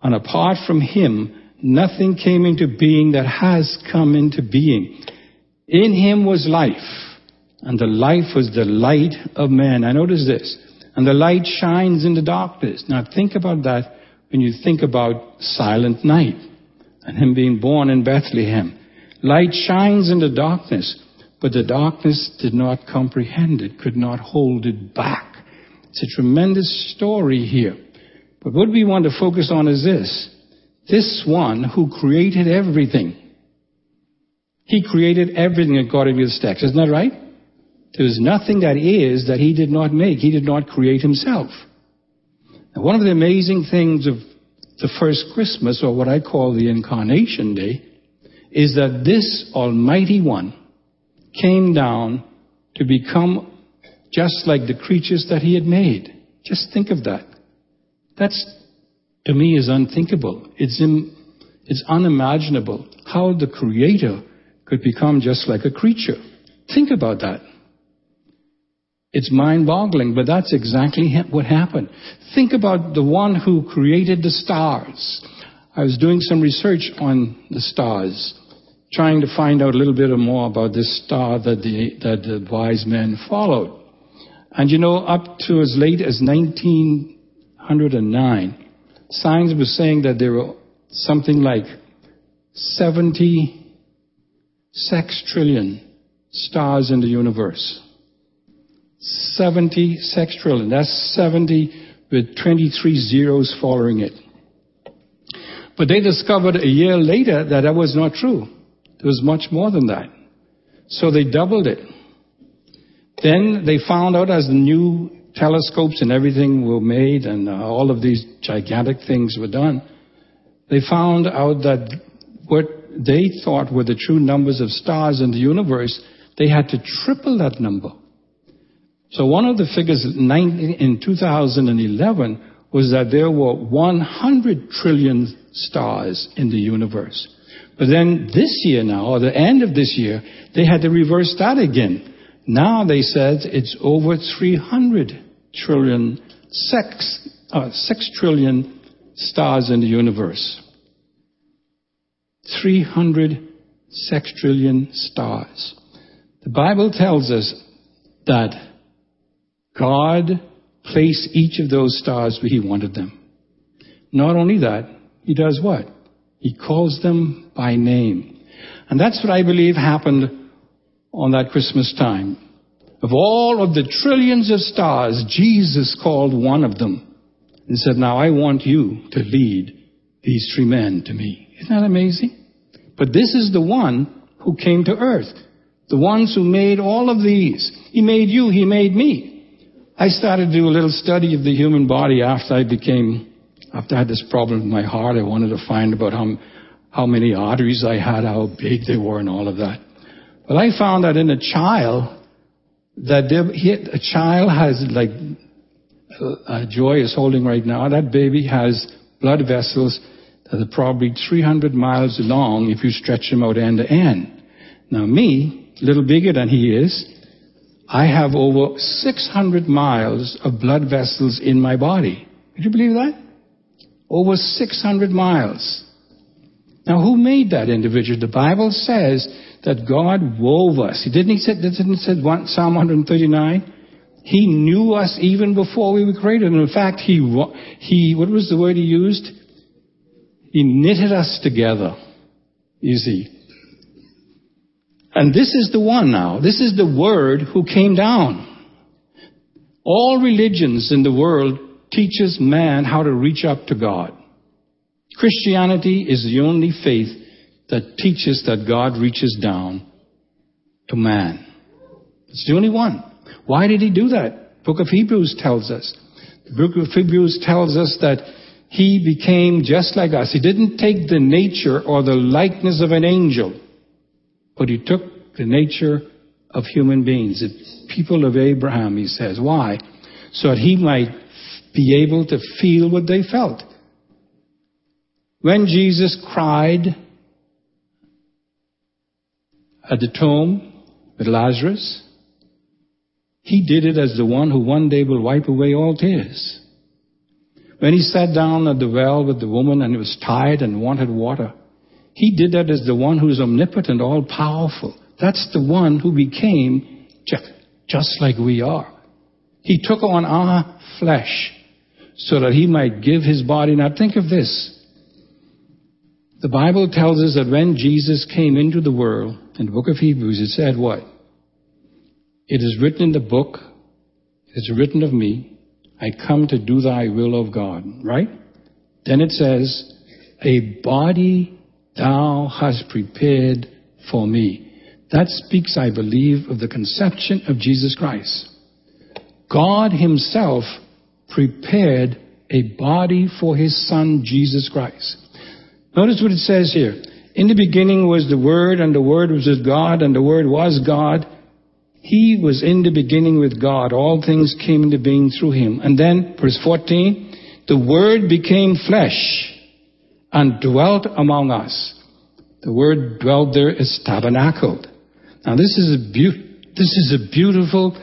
And apart from Him, nothing came into being that has come into being. In Him was life and the life was the light of men. I notice this. And the light shines in the darkness. Now think about that when you think about silent night and him being born in Bethlehem. Light shines in the darkness, but the darkness did not comprehend it, could not hold it back. It's a tremendous story here. But what we want to focus on is this. This one who created everything. He created everything according to this text. Isn't that right? There is nothing that is that he did not make. He did not create himself. Now, one of the amazing things of the first Christmas, or what I call the Incarnation Day, is that this Almighty One came down to become just like the creatures that he had made. Just think of that. That's, to me, is unthinkable. It's, it's unimaginable how the Creator could become just like a creature. Think about that. It's mind boggling, but that's exactly what happened. Think about the one who created the stars. I was doing some research on the stars, trying to find out a little bit more about this star that the, that the wise men followed. And you know, up to as late as 1909, science was saying that there were something like 70 sextrillion stars in the universe. 70 sextrillion. That's 70 with 23 zeros following it. But they discovered a year later that that was not true. There was much more than that. So they doubled it. Then they found out as the new telescopes and everything were made and uh, all of these gigantic things were done, they found out that what they thought were the true numbers of stars in the universe, they had to triple that number. So one of the figures in 2011 was that there were 100 trillion stars in the universe. But then this year now, or the end of this year, they had to reverse that again. Now they said it's over 300 trillion, six, uh, 6 trillion stars in the universe. 300 sextrillion stars. The Bible tells us that God placed each of those stars where He wanted them. Not only that, He does what? He calls them by name. And that's what I believe happened on that Christmas time. Of all of the trillions of stars, Jesus called one of them and said, Now I want you to lead these three men to me. Isn't that amazing? But this is the one who came to earth. The ones who made all of these. He made you, He made me. I started to do a little study of the human body after I became, after I had this problem with my heart. I wanted to find about how, how many arteries I had, how big they were, and all of that. But I found that in a child, that there, he, a child has like uh, Joy is holding right now. That baby has blood vessels that are probably 300 miles long if you stretch them out end to end. Now me, a little bigger than he is, I have over 600 miles of blood vessels in my body. Could you believe that? Over 600 miles. Now, who made that individual? The Bible says that God wove us. He didn't he say, didn't it say Psalm 139? He knew us even before we were created. And in fact, he, he, what was the word he used? He knitted us together, you see. And this is the one now. This is the Word who came down. All religions in the world teaches man how to reach up to God. Christianity is the only faith that teaches that God reaches down to man. It's the only one. Why did he do that? Book of Hebrews tells us. The book of Hebrews tells us that he became just like us. He didn't take the nature or the likeness of an angel, but he took the nature of human beings, the people of Abraham, he says. Why? So that he might be able to feel what they felt. When Jesus cried at the tomb with Lazarus, he did it as the one who one day will wipe away all tears. When he sat down at the well with the woman and was tired and wanted water, he did that as the one who is omnipotent, all powerful. That's the one who became just like we are. He took on our flesh so that he might give his body. Now think of this. The Bible tells us that when Jesus came into the world, in the book of Hebrews, it said what? It is written in the book, it is written of me, I come to do thy will of God, right? Then it says, a body thou hast prepared for me. That speaks, I believe, of the conception of Jesus Christ. God himself prepared a body for his son, Jesus Christ. Notice what it says here. In the beginning was the Word, and the Word was with God, and the Word was God. He was in the beginning with God. All things came into being through him. And then, verse 14, the Word became flesh and dwelt among us. The word dwelt there is tabernacled. Now this is a be- this is a beautiful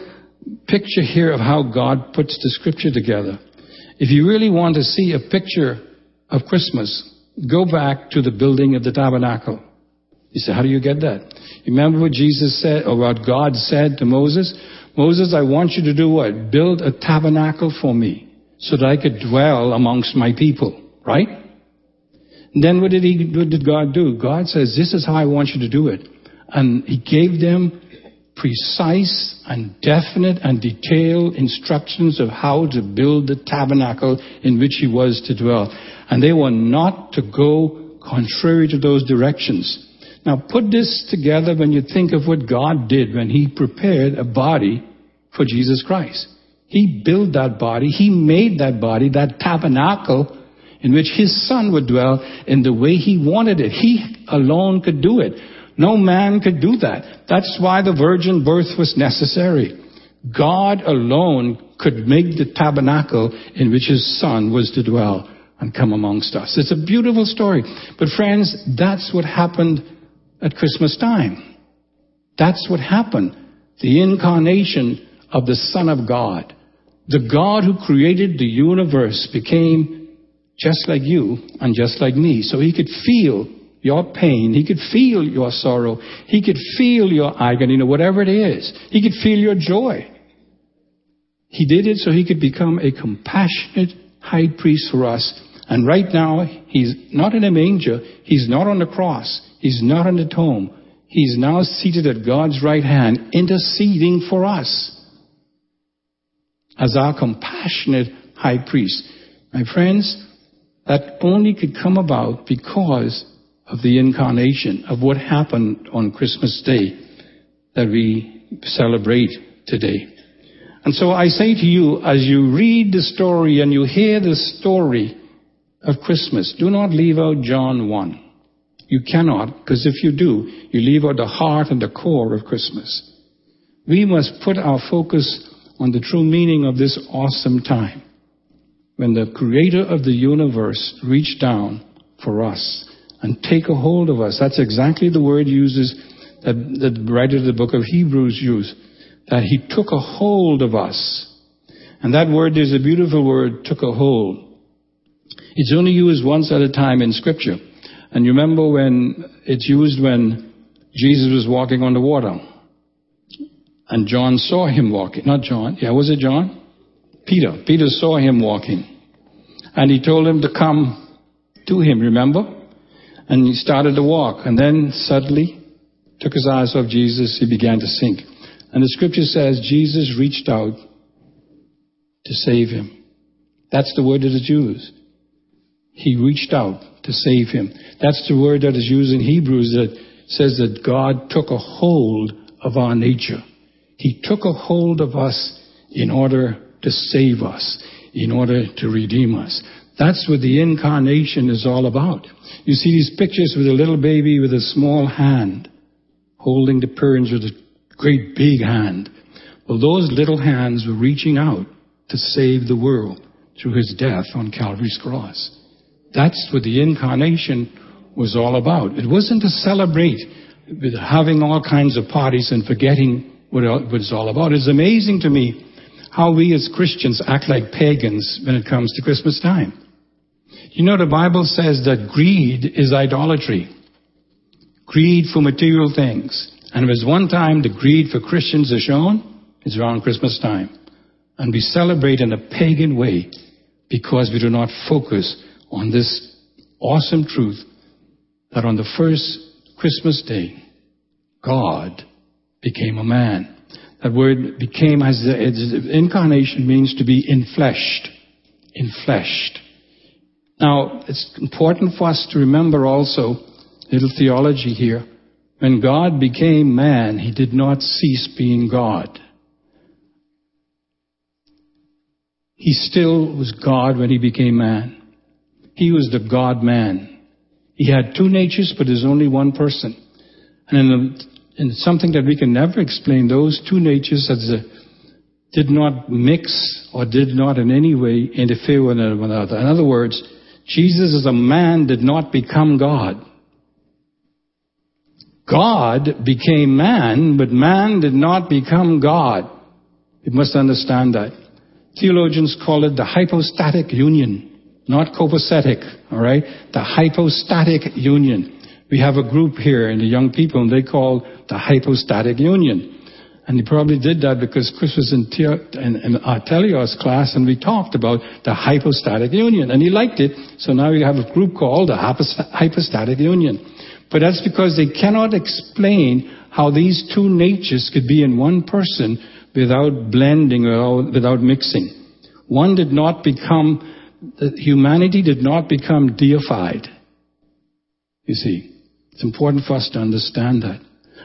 picture here of how God puts the scripture together. If you really want to see a picture of Christmas, go back to the building of the tabernacle. You say, how do you get that? Remember what Jesus said, or what God said to Moses? Moses, I want you to do what? Build a tabernacle for me so that I could dwell amongst my people, right? Then what did he, what did God do? God says, this is how I want you to do it. And he gave them precise and definite and detailed instructions of how to build the tabernacle in which he was to dwell. And they were not to go contrary to those directions. Now put this together when you think of what God did when He prepared a body for Jesus Christ. He built that body. He made that body, that tabernacle in which His Son would dwell in the way He wanted it. He alone could do it. No man could do that. That's why the virgin birth was necessary. God alone could make the tabernacle in which His Son was to dwell and come amongst us. It's a beautiful story. But friends, that's what happened at Christmas time. That's what happened. The incarnation of the Son of God. The God who created the universe became just like you and just like me. So he could feel your pain. He could feel your sorrow. He could feel your agony, you know, whatever it is. He could feel your joy. He did it so he could become a compassionate high priest for us. And right now, he's not in a manger. He's not on the cross. He's not in the tomb. He's now seated at God's right hand, interceding for us as our compassionate high priest. My friends, that only could come about because of the incarnation, of what happened on Christmas Day that we celebrate today. And so I say to you, as you read the story and you hear the story of Christmas, do not leave out John 1. You cannot, because if you do, you leave out the heart and the core of Christmas. We must put our focus on the true meaning of this awesome time when the creator of the universe reached down for us and take a hold of us. That's exactly the word uses that the writer of the book of Hebrews used, that he took a hold of us. And that word is a beautiful word, took a hold. It's only used once at a time in scripture. And you remember when it's used when Jesus was walking on the water. And John saw him walking. Not John. Yeah, was it John? Peter. Peter saw him walking. And he told him to come to him, remember? And he started to walk. And then suddenly, took his eyes off Jesus, he began to sink. And the scripture says Jesus reached out to save him. That's the word of the Jews. He reached out to save him. That's the word that is used in Hebrews that says that God took a hold of our nature. He took a hold of us in order to save us, in order to redeem us. That's what the incarnation is all about. You see these pictures with a little baby with a small hand holding the parents with a great big hand. Well, those little hands were reaching out to save the world through his death on Calvary's cross. That's what the incarnation was all about. It wasn't to celebrate with having all kinds of parties and forgetting what it was all about. It's amazing to me how we as Christians act like pagans when it comes to Christmas time. You know, the Bible says that greed is idolatry. Greed for material things. And if there's one time the greed for Christians is shown, it's around Christmas time. And we celebrate in a pagan way because we do not focus on this awesome truth that on the first Christmas day, God became a man. That word became as the incarnation means to be infleshed. Infleshed. Now, it's important for us to remember also, little theology here. When God became man, he did not cease being God. He still was God when he became man. He was the God man. He had two natures, but there's only one person. And in, in something that we can never explain, those two natures a, did not mix or did not in any way interfere with one another. In other words, Jesus as a man did not become God. God became man, but man did not become God. You must understand that. Theologians call it the hypostatic union, not copacetic, alright? The hypostatic union. We have a group here in the young people and they call the hypostatic union. And he probably did that because Chris was in, in, in uh, Artelios class and we talked about the hypostatic union and he liked it. So now we have a group called the hypostatic union. But that's because they cannot explain how these two natures could be in one person without blending or without mixing. One did not become, humanity did not become deified. You see, it's important for us to understand that.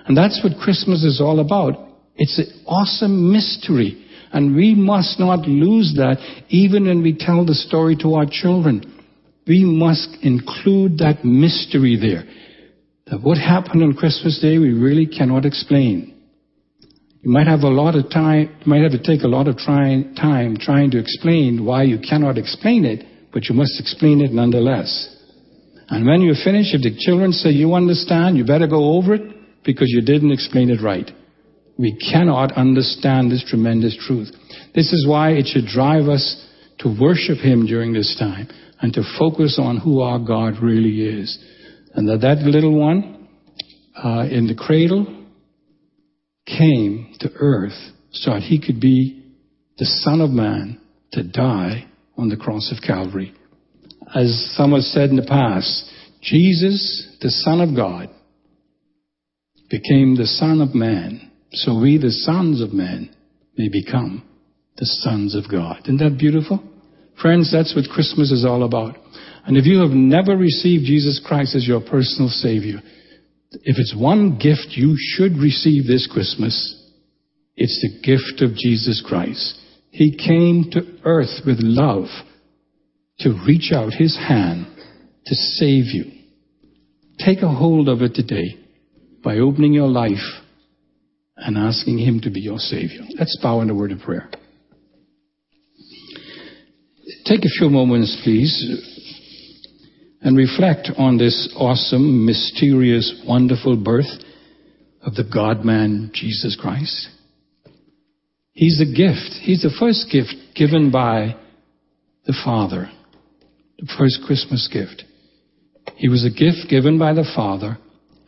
And that's what Christmas is all about. It's an awesome mystery. And we must not lose that even when we tell the story to our children. We must include that mystery there. That what happened on Christmas Day we really cannot explain. You might have a lot of time, you might have to take a lot of time trying to explain why you cannot explain it, but you must explain it nonetheless. And when you finish, if the children say you understand, you better go over it because you didn't explain it right. We cannot understand this tremendous truth. This is why it should drive us to worship Him during this time and to focus on who our God really is. And that that little one uh, in the cradle came to earth so that he could be the Son of Man to die on the cross of Calvary. As some have said in the past, Jesus, the Son of God, became the Son of Man, so we, the sons of man, may become the sons of God. Isn't that beautiful? Friends, that's what Christmas is all about. And if you have never received Jesus Christ as your personal Savior, if it's one gift you should receive this Christmas, it's the gift of Jesus Christ. He came to earth with love to reach out his hand to save you. Take a hold of it today by opening your life and asking him to be your Savior. Let's bow in a word of prayer. Take a few moments, please and reflect on this awesome, mysterious, wonderful birth of the God man, Jesus Christ. He's the gift. He's the first gift given by the Father, the first Christmas gift. He was a gift given by the Father,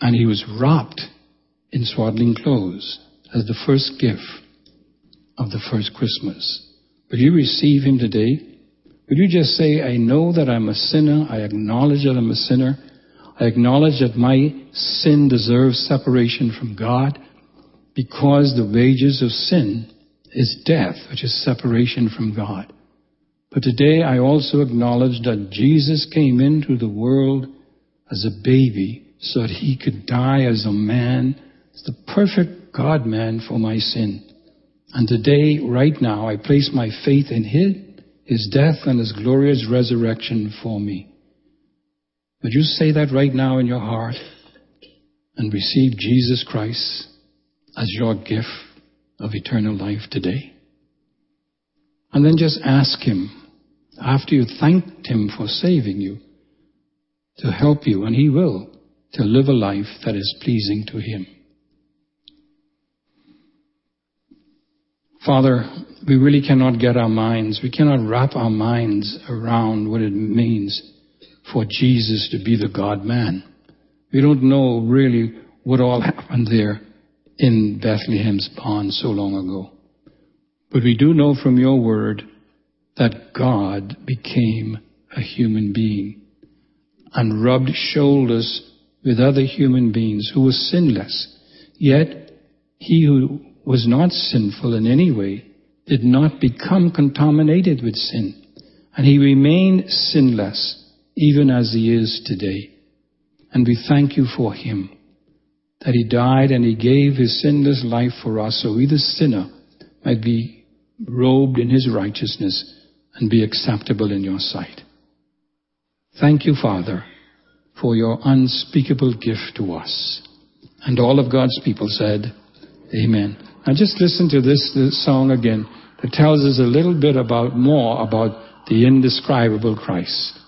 and he was wrapped in swaddling clothes as the first gift of the first Christmas. Will you receive him today? Would you just say, I know that I'm a sinner. I acknowledge that I'm a sinner. I acknowledge that my sin deserves separation from God because the wages of sin is death, which is separation from God. But today I also acknowledge that Jesus came into the world as a baby so that he could die as a man, as the perfect God man for my sin. And today, right now, I place my faith in his, his death and his glorious resurrection for me. Would you say that right now in your heart and receive Jesus Christ as your gift of eternal life today? And then just ask him, after you thanked him for saving you, to help you, and he will, to live a life that is pleasing to him. Father, we really cannot get our minds, we cannot wrap our minds around what it means for Jesus to be the God man. We don't know really what all happened there in Bethlehem's barn so long ago. But we do know from your word that God became a human being and rubbed shoulders with other human beings who were sinless. Yet he who was not sinful in any way did not become contaminated with sin. And he remained sinless even as he is today. And we thank you for him, that he died and he gave his sinless life for us so we the sinner might be robed in his righteousness and be acceptable in your sight. Thank you, Father, for your unspeakable gift to us. And all of God's people said, Amen. Now just listen to this, this song again that tells us a little bit about more about the indescribable Christ.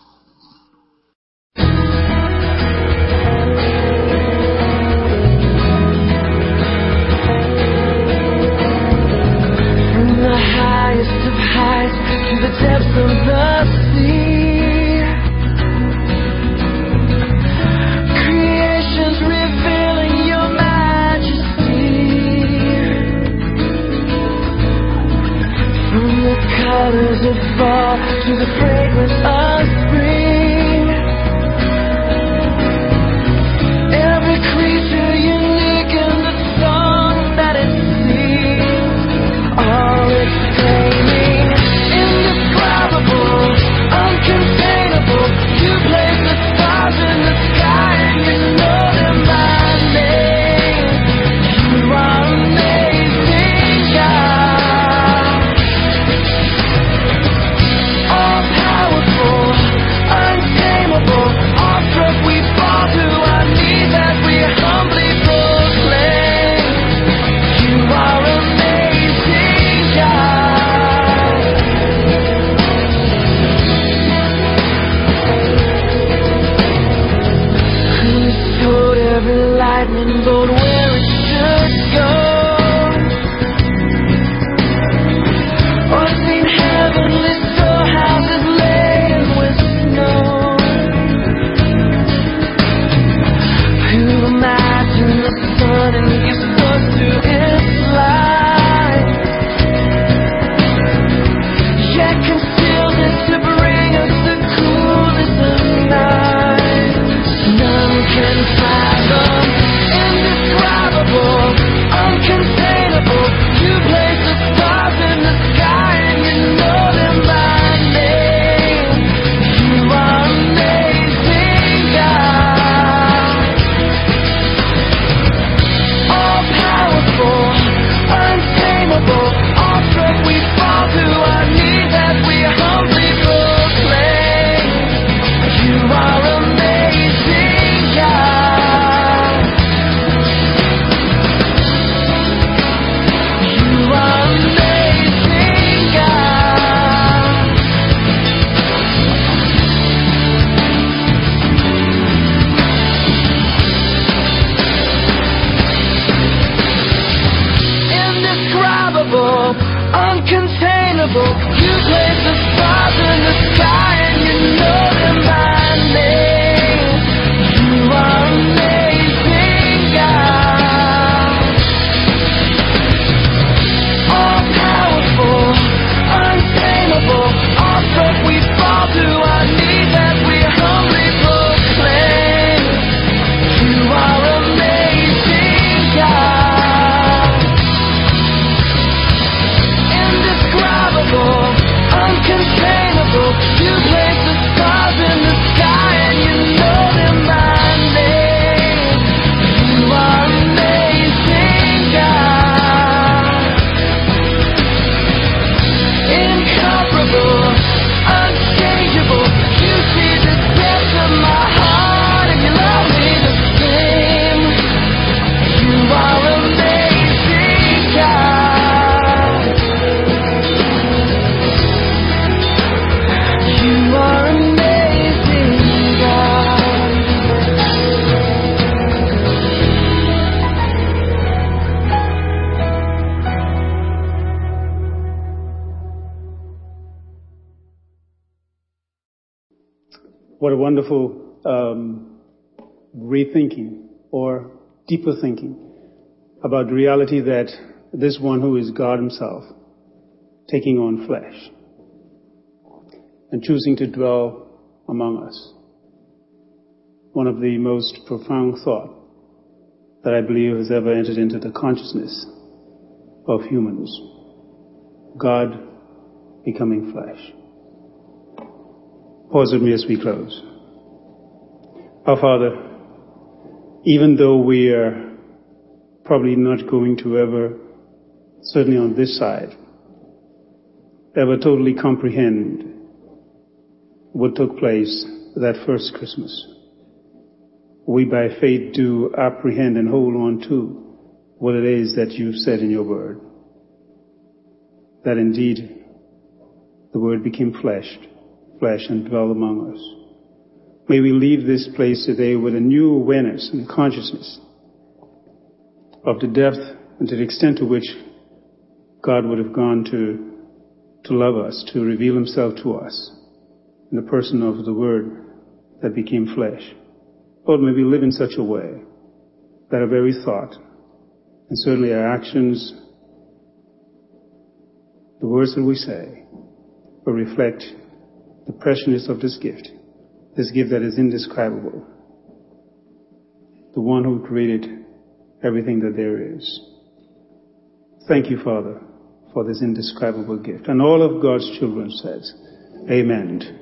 Depths of the sea. Creation's revealing your majesty. From the colors of fall to the fragrance of
wonderful um, rethinking or deeper thinking about the reality that this one who is God Himself taking on flesh and choosing to dwell among us. One of the most profound thought that I believe has ever entered into the consciousness of humans. God becoming flesh. Pause with me as we close. Our Father, even though we are probably not going to ever, certainly on this side, ever totally comprehend what took place that first Christmas. We by faith do apprehend and hold on to what it is that you've said in your word. That indeed the word became flesh, flesh and dwelt among us. May we leave this place today with a new awareness and consciousness of the depth and to the extent to which God would have gone to to love us, to reveal himself to us in the person of the Word that became flesh. Lord, may we live in such a way that our very thought, and certainly our actions, the words that we say, will reflect the preciousness of this gift, this gift that is indescribable, the one who created everything that there is. Thank you, Father, for this indescribable gift. And all of God's children says, Amen.